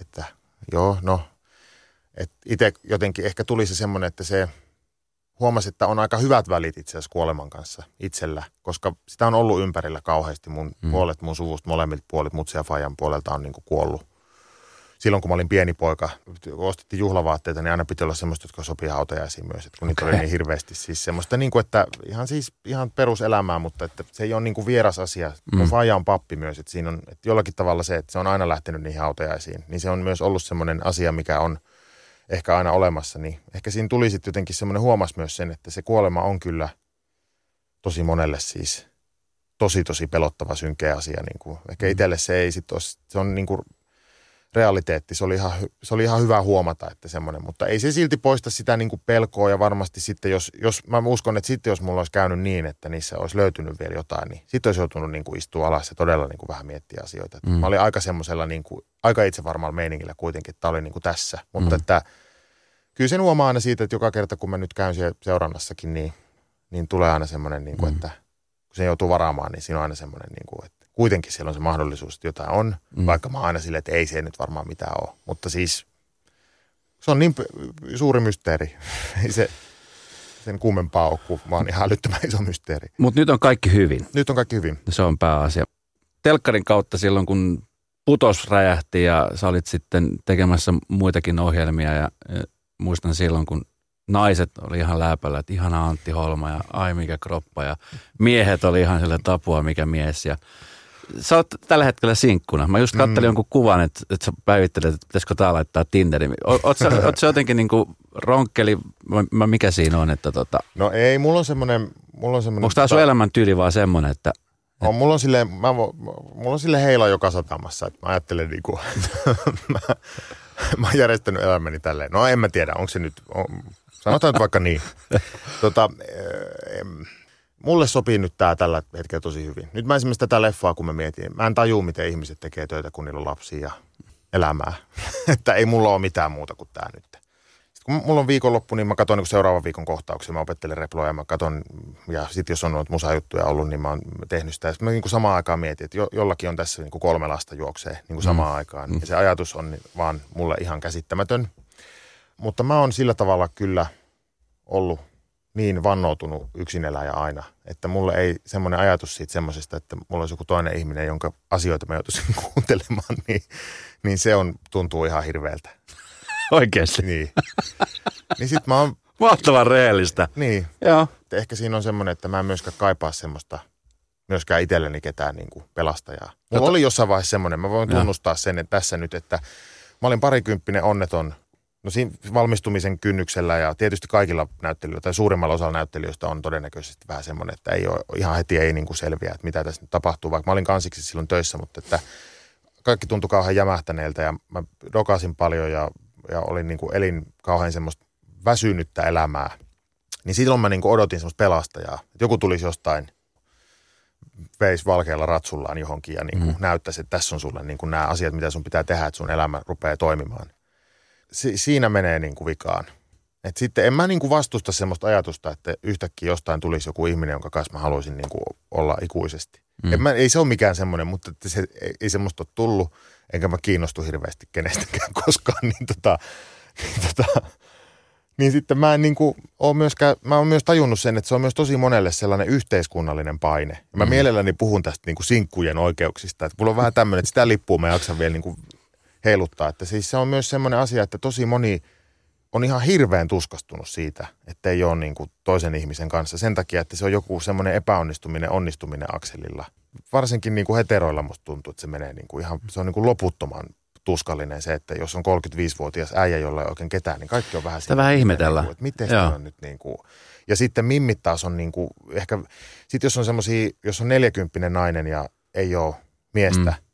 että joo, no, että itse jotenkin ehkä tuli se semmoinen, että se huomasi, että on aika hyvät välit itse asiassa kuoleman kanssa itsellä, koska sitä on ollut ympärillä kauheasti. Mun mm. puolet mun suvusta, molemmilta puolit, mutsi ja Fajan puolelta on niin kuin kuollut. Silloin kun mä olin pieni poika, ostettiin juhlavaatteita, niin aina piti olla semmoista, jotka sopii hautajaisiin myös. Että kun okay. niitä oli niin hirveästi. Siis semmoista, niin kuin, että ihan siis ihan peruselämää, mutta että se ei ole niin kuin vieras asia. Mm. Mun faija on pappi myös, että siinä on että jollakin tavalla se, että se on aina lähtenyt niihin hautajaisiin. Niin se on myös ollut semmoinen asia, mikä on – ehkä aina olemassa, niin ehkä siinä tuli sitten jotenkin semmoinen huomas myös sen, että se kuolema on kyllä tosi monelle siis tosi tosi pelottava synkeä asia. Niin kuin. Ehkä mm. itselle se ei sitten se on niin kuin realiteetti. Se oli, ihan, se oli ihan hyvä huomata, että semmoinen, mutta ei se silti poista sitä niin kuin pelkoa ja varmasti sitten, jos, jos mä uskon, että sitten jos mulla olisi käynyt niin, että niissä olisi löytynyt vielä jotain, niin sitten olisi joutunut niin kuin istua alas ja todella niin kuin vähän miettiä asioita. Mm. Mä olin aika semmoisella niin kuin, aika itsevarmalla meiningillä kuitenkin, että tämä oli niin kuin tässä, mutta mm. että kyllä sen huomaa aina siitä, että joka kerta kun mä nyt käyn siellä seurannassakin, niin, niin tulee aina semmoinen, niin kuin, mm. että kun se joutuu varaamaan, niin siinä on aina semmoinen, niin kuin, että kuitenkin siellä on se mahdollisuus, että jotain on, mm. vaikka mä aina silleen, että ei se nyt varmaan mitään ole. Mutta siis se on niin suuri mysteeri. Ei se sen kummempaa ole kuin vaan ihan älyttömän iso mysteeri. Mutta nyt on kaikki hyvin. Nyt on kaikki hyvin. Se on pääasia. Telkkarin kautta silloin, kun putos räjähti ja sä olit sitten tekemässä muitakin ohjelmia ja, ja muistan silloin, kun naiset oli ihan läpällä, että ihana Antti Holma ja ai mikä kroppa ja miehet oli ihan sille tapua mikä mies ja sä oot tällä hetkellä sinkkuna. Mä just kattelin mm. jonkun kuvan, että, että sä päivittelet, että pitäisikö tää laittaa Tinderiin. Oot sä, oot sä jotenkin niin kuin ronkkeli, mikä siinä on? Että tota... No ei, mulla on semmoinen... Mulla on semmoinen Onko tää sun elämän tyyli vaan semmoinen, että... On, mulla on sille, mä, mulla on sille heila joka satamassa, että mä ajattelen niin kuin, mä, mä oon järjestänyt elämäni tälleen. No en mä tiedä, onko se nyt, on, sanotaan nyt vaikka niin. Tota, mulle sopii nyt tämä tällä hetkellä tosi hyvin. Nyt mä esimerkiksi tätä leffaa, kun mä mietin, mä en tajua, miten ihmiset tekee töitä, kun niillä on lapsia ja elämää. että ei mulla ole mitään muuta kuin tämä nyt. Sitten kun mulla on viikonloppu, niin mä katson niin seuraavan viikon kohtauksia. Mä opettelen reploja ja mä katson, ja sitten jos on ollut musajuttuja ollut, niin mä oon tehnyt sitä. Sitten mä niin kuin samaan aikaan mietin, että jo, jollakin on tässä niin kuin kolme lasta juoksee niin kuin samaan mm. aikaan. Ja se ajatus on vaan mulle ihan käsittämätön. Mutta mä oon sillä tavalla kyllä ollut niin vannoutunut eläjä aina, että mulle ei semmoinen ajatus siitä semmoisesta, että mulla olisi joku toinen ihminen, jonka asioita mä joutuisin kuuntelemaan, niin, niin se on, tuntuu ihan hirveältä. Oikeasti? Niin. niin sit mä oon... Mahtavan rehellistä. Niin. Joo. Ehkä siinä on semmoinen, että mä en myöskään kaipaa semmoista myöskään itselleni ketään niin kuin pelastajaa. Mulla Jota... oli jossain vaiheessa semmoinen, mä voin tunnustaa sen että tässä nyt, että mä olin parikymppinen onneton No siinä valmistumisen kynnyksellä ja tietysti kaikilla näyttelijöillä tai suurimmalla osalla näyttelijöistä on todennäköisesti vähän semmoinen, että ei ole, ihan heti ei niin kuin selviä, että mitä tässä nyt tapahtuu, vaikka mä olin kansiksi silloin töissä, mutta että kaikki tuntui kauhean jämähtäneeltä ja mä dokasin paljon ja, ja olin niin kuin elin kauhean semmoista väsynyttä elämää. Niin silloin mä niin kuin odotin semmoista pelastajaa, että joku tulisi jostain veisi valkealla ratsullaan johonkin ja niin kuin mm. näyttäisi, että tässä on sulle niin kuin nämä asiat, mitä sun pitää tehdä, että sun elämä rupeaa toimimaan si, siinä menee niin kuin vikaan. Et sitten en mä niin kuin vastusta semmoista ajatusta, että yhtäkkiä jostain tulisi joku ihminen, jonka kanssa mä haluaisin niin kuin olla ikuisesti. Mm. mä, ei se ole mikään semmoinen, mutta se, ei, ei semmoista ole tullut, enkä mä kiinnostu hirveästi kenestäkään koskaan. Niin, tota, niin, tota, niin sitten mä en niin kuin ole myöskään, mä oon myös tajunnut sen, että se on myös tosi monelle sellainen yhteiskunnallinen paine. Ja mä mm. mielelläni puhun tästä niin kuin sinkkujen oikeuksista. Että mulla on vähän tämmöinen, että sitä lippua mä jaksan vielä niin kuin heiluttaa. Että siis se on myös semmoinen asia, että tosi moni on ihan hirveän tuskastunut siitä, että ei ole niin kuin toisen ihmisen kanssa sen takia, että se on joku semmoinen epäonnistuminen, onnistuminen akselilla. Varsinkin niin kuin heteroilla musta tuntuu, että se menee niin kuin ihan, se on niin kuin loputtoman tuskallinen se, että jos on 35-vuotias äijä, jolla ei oikein ketään, niin kaikki on vähän Sitä vähän ihmetellä. Niin kuin, että miten on nyt niin kuin, ja sitten mimmit taas on niin kuin, ehkä, sitten jos on semmoisia, jos on 40 nainen ja ei ole miestä, mm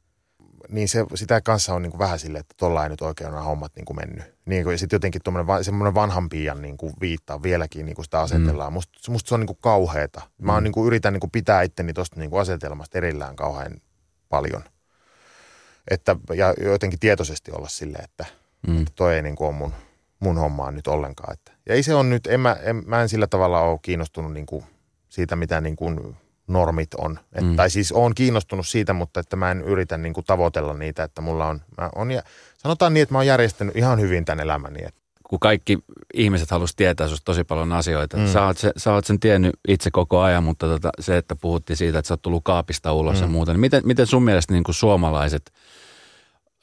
niin se, sitä kanssa on niin kuin vähän silleen, että tuolla ei nyt oikein ole hommat niin kuin mennyt. Niin kuin, sitten jotenkin semmoinen vanhan piian niin kuin viittaa vieläkin niin kuin sitä asetellaan. Mm. Musta, musta se on niin kuin kauheeta. Mä mm. niin kuin yritän niin kuin pitää itteni tuosta niin kuin asetelmasta erillään kauhean paljon. Että, ja jotenkin tietoisesti olla silleen, että, mm. että toi ei niin kuin ole mun, mun hommaa nyt ollenkaan. Että, ja ei se on nyt, en mä, en, mä en sillä tavalla ole kiinnostunut niin kuin siitä, mitä niin kuin normit on. Et, mm. Tai siis on kiinnostunut siitä, mutta että mä en yritä niin kuin tavoitella niitä, että mulla on, mä on ja sanotaan niin, että mä oon järjestänyt ihan hyvin tämän elämäni. Et. Kun kaikki ihmiset halusivat tietää sinusta tosi paljon asioita. Mm. Sä, oot se, sä oot sen tiennyt itse koko ajan, mutta tota, se, että puhuttiin siitä, että sä oot tullut kaapista ulos mm. ja muuta, niin miten, miten sun mielestä niin kuin suomalaiset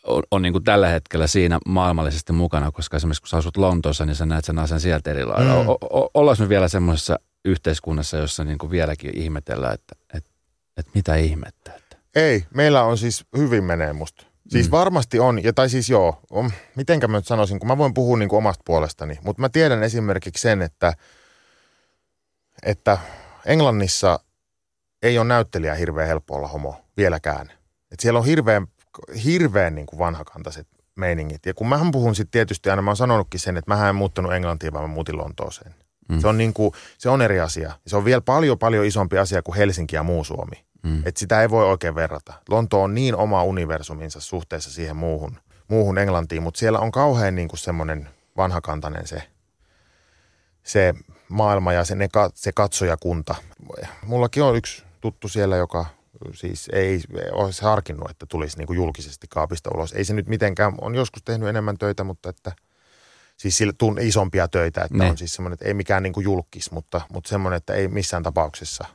on, on niin kuin tällä hetkellä siinä maailmallisesti mukana, koska esimerkiksi kun sä asut Lontoossa, niin sä näet sen asian sieltä eri lailla. Mm. Ollaan me vielä semmoisessa yhteiskunnassa, jossa niin kuin vieläkin ihmetellään, että, että, että mitä ihmettä. Että. Ei, meillä on siis hyvin menee musta. Siis mm. varmasti on, ja tai siis joo, on, mitenkä mä nyt sanoisin, kun mä voin puhua niin kuin omasta puolestani, mutta mä tiedän esimerkiksi sen, että, että Englannissa ei ole näyttelijä hirveän helppo olla homo vieläkään. Et siellä on hirveän, hirveän niin kuin vanhakantaiset meiningit. Ja kun mä puhun sitten tietysti aina, mä oon sanonutkin sen, että mä en muuttanut Englantiin, vaan mä muutin Lontooseen. Mm. Se, on niin kuin, se on eri asia. Se on vielä paljon, paljon isompi asia kuin Helsinki ja muu Suomi. Mm. Et sitä ei voi oikein verrata. Lonto on niin oma universuminsa suhteessa siihen muuhun, muuhun Englantiin, mutta siellä on kauhean niin kuin semmoinen vanhakantainen se, se maailma ja se, ne, se katsojakunta. Mullakin on yksi tuttu siellä, joka siis ei olisi harkinnut, että tulisi niin kuin julkisesti kaapista ulos. Ei se nyt mitenkään, on joskus tehnyt enemmän töitä, mutta että – siis sillä tun, isompia töitä, että ne. on siis semmoinen, että ei mikään niin kuin julkis, mutta, mutta semmoinen, että ei missään tapauksessa.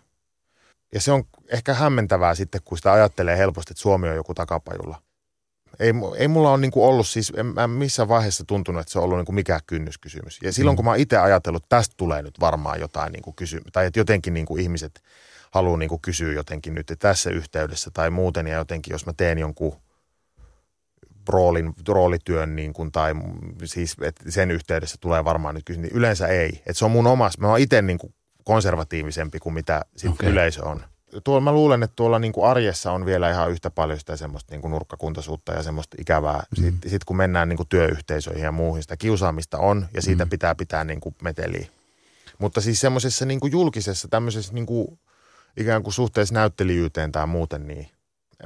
Ja se on ehkä hämmentävää sitten, kun sitä ajattelee helposti, että Suomi on joku takapajulla. Ei, ei mulla ole niin kuin ollut siis, en mä missään vaiheessa tuntunut, että se on ollut niin kuin mikään kynnyskysymys. Ja silloin, mm. kun mä itse ajatellut, että tästä tulee nyt varmaan jotain niin kuin kysy- tai että jotenkin niin kuin ihmiset haluaa niin kuin kysyä jotenkin nyt tässä yhteydessä tai muuten, ja jotenkin jos mä teen jonkun roolin, roolityön niin kuin, tai siis että sen yhteydessä tulee varmaan nyt kysymys, niin yleensä ei. Että se on mun omas, mä oon itse niin kuin konservatiivisempi kuin mitä sit okay. yleisö on. Tuolla mä luulen, että tuolla niin kuin arjessa on vielä ihan yhtä paljon sitä semmoista niin kuin nurkkakuntaisuutta ja semmoista ikävää. Mm. Sitten sit kun mennään niin kuin työyhteisöihin ja muuhun, sitä kiusaamista on ja siitä mm. pitää pitää niin kuin meteliä. Mutta siis semmoisessa niin kuin julkisessa tämmöisessä niin kuin ikään kuin suhteessa näyttelijyyteen tai muuten, niin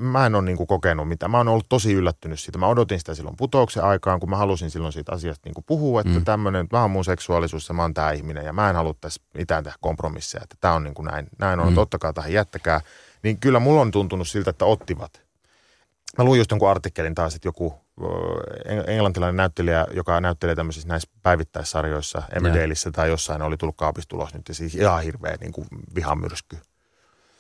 mä en ole niin kuin kokenut mitään. Mä oon ollut tosi yllättynyt siitä. Mä odotin sitä silloin putouksen aikaan, kun mä halusin silloin siitä asiasta niin kuin puhua, että mm. tämmöinen, mä oon mun seksuaalisuus ja mä oon tämä ihminen ja mä en halua tässä mitään tehdä kompromisseja, että tämä on niin kuin näin, näin on, mm. ottakaa tähän, jättäkää. Niin kyllä mulla on tuntunut siltä, että ottivat. Mä luin just jonkun artikkelin taas, että joku englantilainen näyttelijä, joka näyttelee tämmöisissä näissä päivittäissarjoissa, Emmerdaleissa tai jossain, oli tullut kaapistulos nyt ja siis ihan hirveä niin kuin vihamyrsky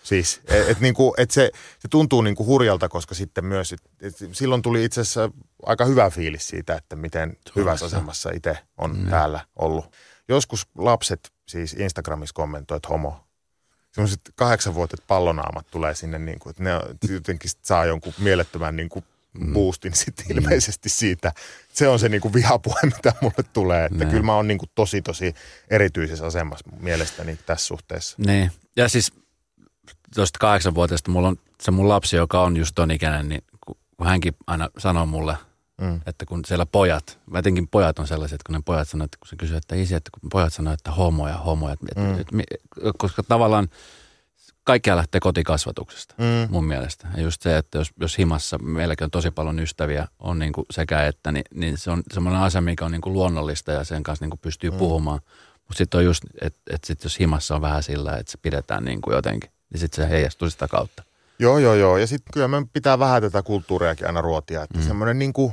Siis, et, et, niinku, et se, se tuntuu niinku hurjalta, koska sitten myös, et, et silloin tuli itse asiassa aika hyvä fiilis siitä, että miten hyvässä asemassa itse on mm. täällä ollut. Joskus lapset siis Instagramissa kommentoivat homo. Sellaiset kahdeksanvuotiaat pallonaamat tulee sinne, niin kuin, että ne jotenkin saa jonkun mielettömän niin kuin mm. boostin sitten mm. ilmeisesti siitä. Se on se niin kuin vihapuhe, mitä mulle tulee. Että kyllä mä oon niin kuin tosi, tosi erityisessä asemassa mielestäni tässä suhteessa. Niin. Ja siis tuosta kahdeksanvuotiaasta mulla on se mun lapsi, joka on just ton ikäinen, niin kun hänkin aina sanoo mulle, mm. että kun siellä pojat, etenkin pojat on sellaiset, että kun ne pojat sanoo, että kun se kysyy, että isi, että kun pojat sanoo, että homoja, homoja, että, mm. että, että, koska tavallaan kaikkea lähtee kotikasvatuksesta mm. mun mielestä. Ja just se, että jos, jos himassa meilläkin on tosi paljon ystäviä, on niin kuin sekä että, niin, niin se on semmoinen asia, mikä on niin kuin luonnollista ja sen kanssa niin kuin pystyy mm. puhumaan. Mutta sitten on just, että, että sit jos himassa on vähän sillä, että se pidetään niin kuin jotenkin niin sitten se heijastuu sitä kautta. Joo, joo, joo. Ja sitten kyllä me pitää vähän tätä kulttuuriakin aina ruotia, että mm. semmoinen niin kuin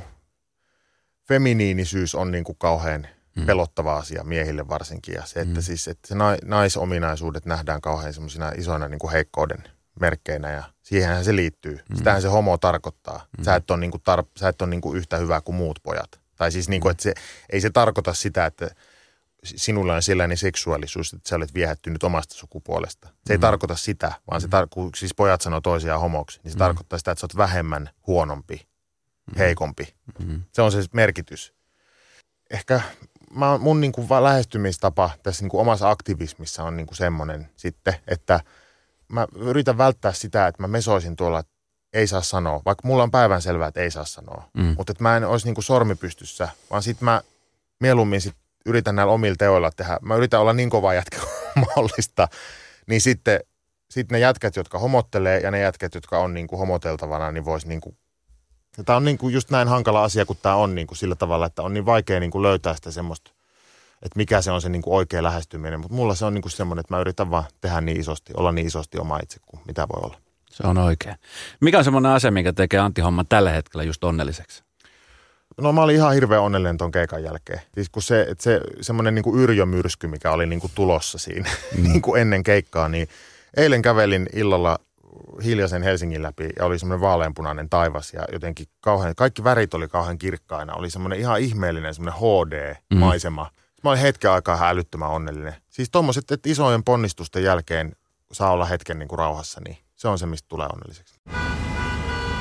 feminiinisyys on niin kuin kauhean mm. pelottava asia miehille varsinkin. Ja se, että mm. siis että se naisominaisuudet nähdään kauhean semmoisina isoina niin kuin heikkouden merkkeinä ja siihenhän se liittyy. Mm. Sitähän se homo tarkoittaa. Mm. Sä et ole, niin kuin tar- sä et ole niin kuin yhtä hyvä kuin muut pojat. Tai siis niin kuin, että se, ei se tarkoita sitä, että sinulla on sellainen seksuaalisuus, että sä olet viehättynyt omasta sukupuolesta. Se mm. ei tarkoita sitä, vaan se mm. tar- siis pojat sanoo toisiaan homoksi, niin se mm. tarkoittaa sitä, että sä oot vähemmän huonompi, mm. heikompi. Mm. Se on se merkitys. Ehkä mä, mun niin kuin lähestymistapa tässä niin kuin omassa aktivismissa on niin kuin semmoinen sitten, että mä yritän välttää sitä, että mä mesoisin tuolla, että ei saa sanoa, vaikka mulla on päivän selvää, että ei saa sanoa. Mm. Mutta että mä en olisi niin kuin sormipystyssä, vaan sitten mä mieluummin sit yritän näillä omilla teoilla tehdä, mä yritän olla niin kova jätkä kuin mahdollista, niin sitten sitten ne jätkät, jotka homottelee ja ne jätkät, jotka on niin kuin homoteltavana, niin voisi niin kuin Tämä on niin kuin just näin hankala asia, kun tämä on niin kuin sillä tavalla, että on niin vaikea niin kuin löytää sitä semmoista, että mikä se on se niin kuin oikea lähestyminen. Mutta mulla se on niin kuin semmoinen, että mä yritän vaan tehdä niin isosti, olla niin isosti oma itse kuin mitä voi olla. Se on oikein. Mikä on semmoinen asia, mikä tekee Antti homman tällä hetkellä just onnelliseksi? No mä olin ihan hirveän onnellinen ton keikan jälkeen. Siis kun se, se semmoinen niin yrjömyrsky, mikä oli niin kuin tulossa siinä mm. niin kuin ennen keikkaa, niin eilen kävelin illalla hiljaisen Helsingin läpi ja oli semmoinen vaaleanpunainen taivas ja jotenkin kauhean, kaikki värit oli kauhean kirkkaina. Oli semmoinen ihan ihmeellinen semmoinen HD-maisema. Mm. Mä olin hetken aikaa älyttömän onnellinen. Siis tuommoiset, että isojen ponnistusten jälkeen saa olla hetken niin kuin rauhassa, niin se on se, mistä tulee onnelliseksi.